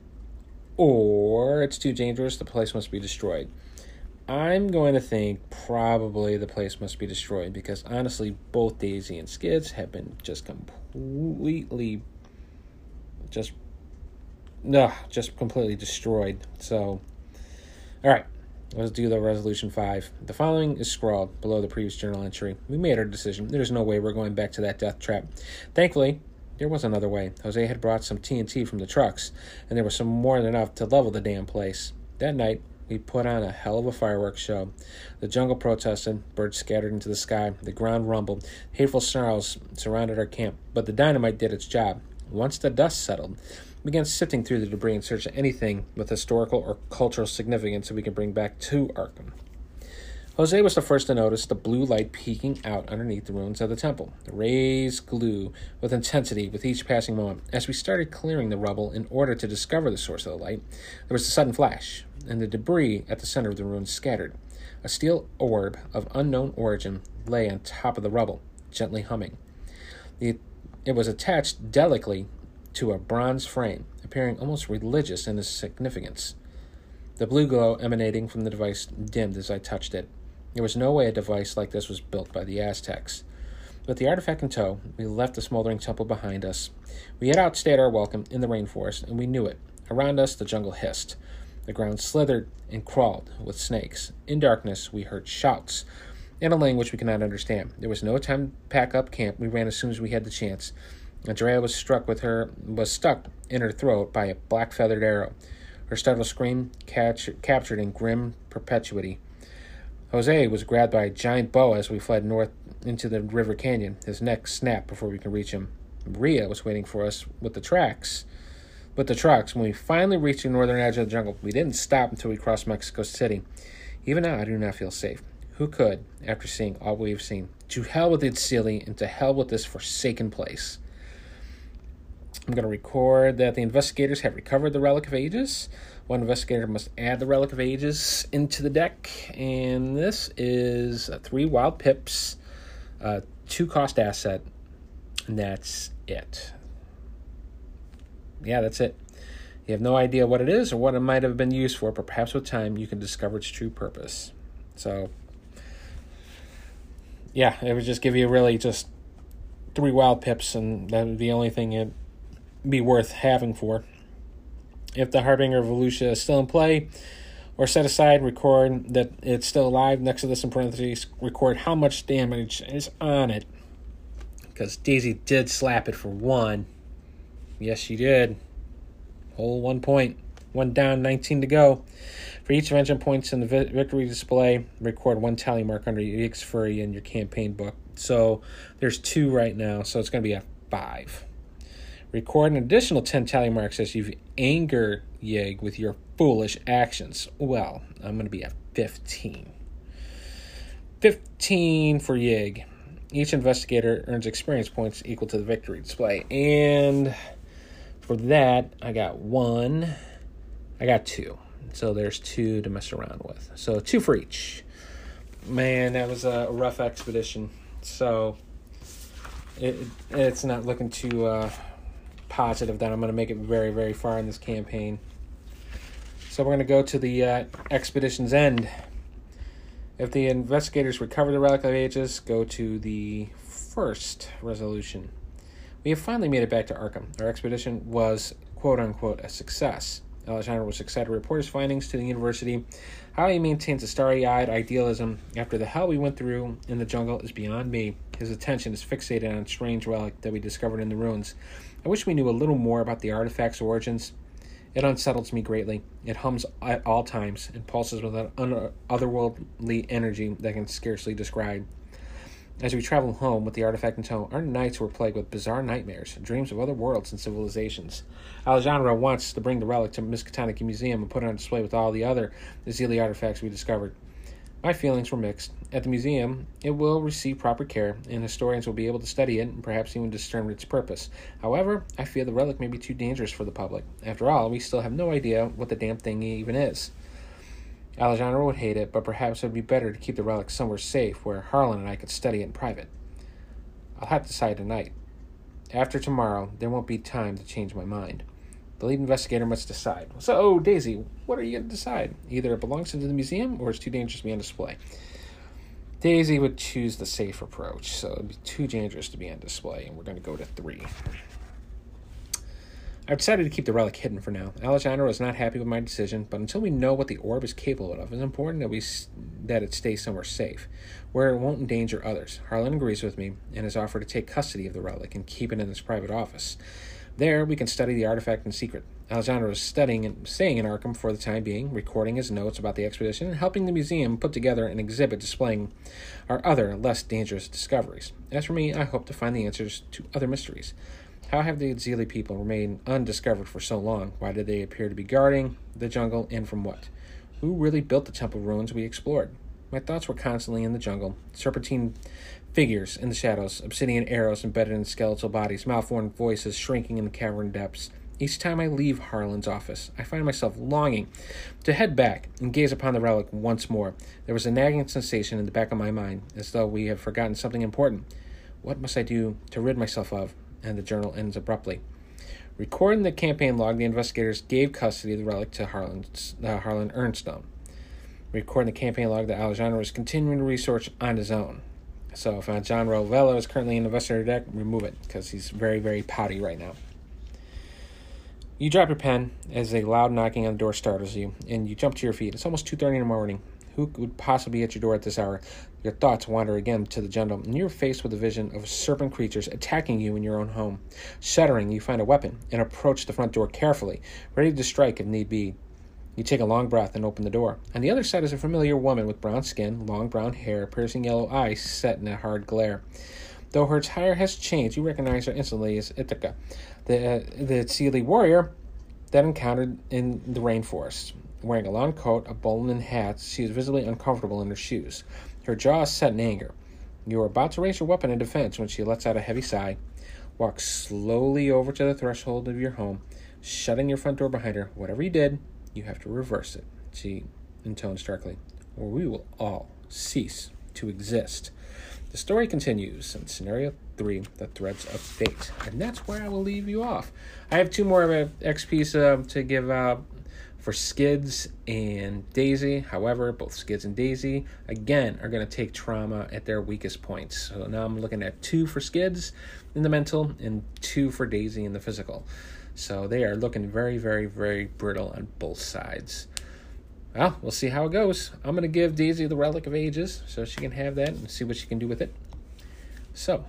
or it's too dangerous, the place must be destroyed. I'm going to think probably the place must be destroyed because honestly, both Daisy and Skids have been just completely, just, no, just completely destroyed. So, all right, let's do the resolution five. The following is scrawled below the previous journal entry. We made our decision. There's no way we're going back to that death trap. Thankfully, there was another way. Jose had brought some TNT from the trucks, and there was some more than enough to level the damn place. That night, we put on a hell of a fireworks show. The jungle protested, birds scattered into the sky, the ground rumbled, hateful snarls surrounded our camp, but the dynamite did its job. Once the dust settled, began sifting through the debris in search of anything with historical or cultural significance that we could bring back to Arkham. Jose was the first to notice the blue light peeking out underneath the ruins of the temple. The rays glue with intensity with each passing moment. As we started clearing the rubble in order to discover the source of the light, there was a sudden flash, and the debris at the center of the ruins scattered. A steel orb of unknown origin lay on top of the rubble, gently humming. It was attached delicately to a bronze frame, appearing almost religious in its significance. The blue glow emanating from the device dimmed as I touched it. There was no way a device like this was built by the Aztecs. With the artifact in tow, we left the smoldering temple behind us. We had outstayed our welcome in the rainforest, and we knew it. Around us, the jungle hissed. The ground slithered and crawled with snakes. In darkness, we heard shouts in a language we could not understand. There was no time to pack up camp. We ran as soon as we had the chance. Andrea was struck with her was stuck in her throat by a black feathered arrow. Her startled scream catch, captured in grim perpetuity. Jose was grabbed by a giant boa as we fled north into the river canyon. His neck snapped before we could reach him. Maria was waiting for us with the tracks. With the trucks, when we finally reached the northern edge of the jungle, we didn't stop until we crossed Mexico City. Even now, I do not feel safe. Who could, after seeing all we've seen? To hell with Eztli, and to hell with this forsaken place. I'm going to record that the investigators have recovered the Relic of Ages. One investigator must add the Relic of Ages into the deck, and this is three wild pips, uh, two cost asset, and that's it. Yeah, that's it. You have no idea what it is or what it might have been used for, but perhaps with time you can discover its true purpose. So, yeah, it would just give you really just three wild pips, and that the only thing it'd be worth having for. If the Harbinger of Valusia is still in play, or set aside, record that it's still alive. Next to this in parentheses, record how much damage is on it. Because Daisy did slap it for one. Yes, she did. Whole one point. One down, 19 to go. For each of points in the victory display, record one tally mark under your Fury in your campaign book. So there's two right now, so it's going to be a five. Record an additional 10 tally marks as you anger Yig with your foolish actions. Well, I'm going to be at 15. 15 for Yig. Each investigator earns experience points equal to the victory display. And for that, I got one. I got two. So there's two to mess around with. So two for each. Man, that was a rough expedition. So it, it's not looking too uh, positive that I'm going to make it very, very far in this campaign. So we're going to go to the uh, expedition's end. If the investigators recover the Relic of Ages, go to the first resolution. We have finally made it back to Arkham. Our expedition was, quote unquote, a success. Alexander was excited to report his findings to the university. How he maintains a starry eyed idealism after the hell we went through in the jungle is beyond me. His attention is fixated on a strange relic that we discovered in the ruins. I wish we knew a little more about the artifact's origins. It unsettles me greatly. It hums at all times and pulses with an otherworldly energy that can scarcely describe. As we travel home with the artifact in tow, our nights were plagued with bizarre nightmares, dreams of other worlds and civilizations. Alejandro wants to bring the relic to Miskatonic Museum and put it on display with all the other Eztli artifacts we discovered. My feelings were mixed. At the museum, it will receive proper care, and historians will be able to study it and perhaps even discern its purpose. However, I fear the relic may be too dangerous for the public. After all, we still have no idea what the damn thing even is. Alejandro would hate it, but perhaps it would be better to keep the relic somewhere safe where Harlan and I could study it in private. I'll have to decide tonight. After tomorrow, there won't be time to change my mind. The lead investigator must decide. So, oh, Daisy, what are you going to decide? Either it belongs to the museum or it's too dangerous to be on display. Daisy would choose the safe approach, so it'd be too dangerous to be on display, and we're going to go to three. I've decided to keep the relic hidden for now. Alejandro is not happy with my decision, but until we know what the orb is capable of, it's important that we that it stays somewhere safe, where it won't endanger others. Harlan agrees with me and has offered to take custody of the relic and keep it in his private office. There, we can study the artifact in secret. Alejandro is studying and staying in Arkham for the time being, recording his notes about the expedition and helping the museum put together an exhibit displaying our other, less dangerous discoveries. As for me, I hope to find the answers to other mysteries. How have the Eztli people remained undiscovered for so long? Why did they appear to be guarding the jungle, and from what? Who really built the temple ruins we explored? My thoughts were constantly in the jungle, serpentine figures in the shadows, obsidian arrows embedded in skeletal bodies, malformed voices shrinking in the cavern depths. Each time I leave Harlan's office, I find myself longing to head back and gaze upon the relic once more. There was a nagging sensation in the back of my mind, as though we had forgotten something important. What must I do to rid myself of and the journal ends abruptly. Recording the campaign log, the investigators gave custody of the relic to Harlan, uh, Harlan Earnstone. Recording the campaign log that Alejandro was continuing to research on his own. So if uh, John Rovella is currently in the investigator deck, remove it because he's very, very pouty right now. You drop your pen as a loud knocking on the door startles you, and you jump to your feet. It's almost 2.30 in the morning. Who would possibly be at your door at this hour? Your thoughts wander again to the jungle, and you're faced with a vision of serpent creatures attacking you in your own home. Shuddering, you find a weapon and approach the front door carefully, ready to strike if need be. You take a long breath and open the door. On the other side is a familiar woman with brown skin, long brown hair, piercing yellow eyes set in a hard glare. Though her attire has changed, you recognize her instantly as Ichtaca, the, uh, the Eztli warrior that encountered in the rainforest. Wearing a long coat, a bowline hat, she is visibly uncomfortable in her shoes. Her jaw is set in anger. You are about to raise your weapon in defense when she lets out a heavy sigh, walks slowly over to the threshold of your home, shutting your front door behind her. Whatever you did, you have to reverse it, she intones darkly, or we will all cease to exist. The story continues in scenario three, the threads of fate, and that's where I will leave you off. I have two more of XPs uh, to give out for Skids and Daisy. However, both Skids and Daisy, again, are going to take trauma at their weakest points. So now I'm looking at two for Skids in the mental and two for Daisy in the physical. So they are looking very, very, very brittle on both sides. Well, we'll see how it goes. I'm going to give Daisy the Relic of Ages so she can have that and see what she can do with it. So,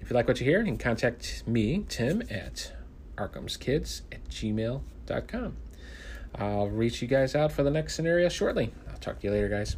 if you like what you hear, you can contact me, Tim, at arkhamskids at gmail.com. I'll reach you guys out for the next scenario shortly. I'll talk to you later, guys.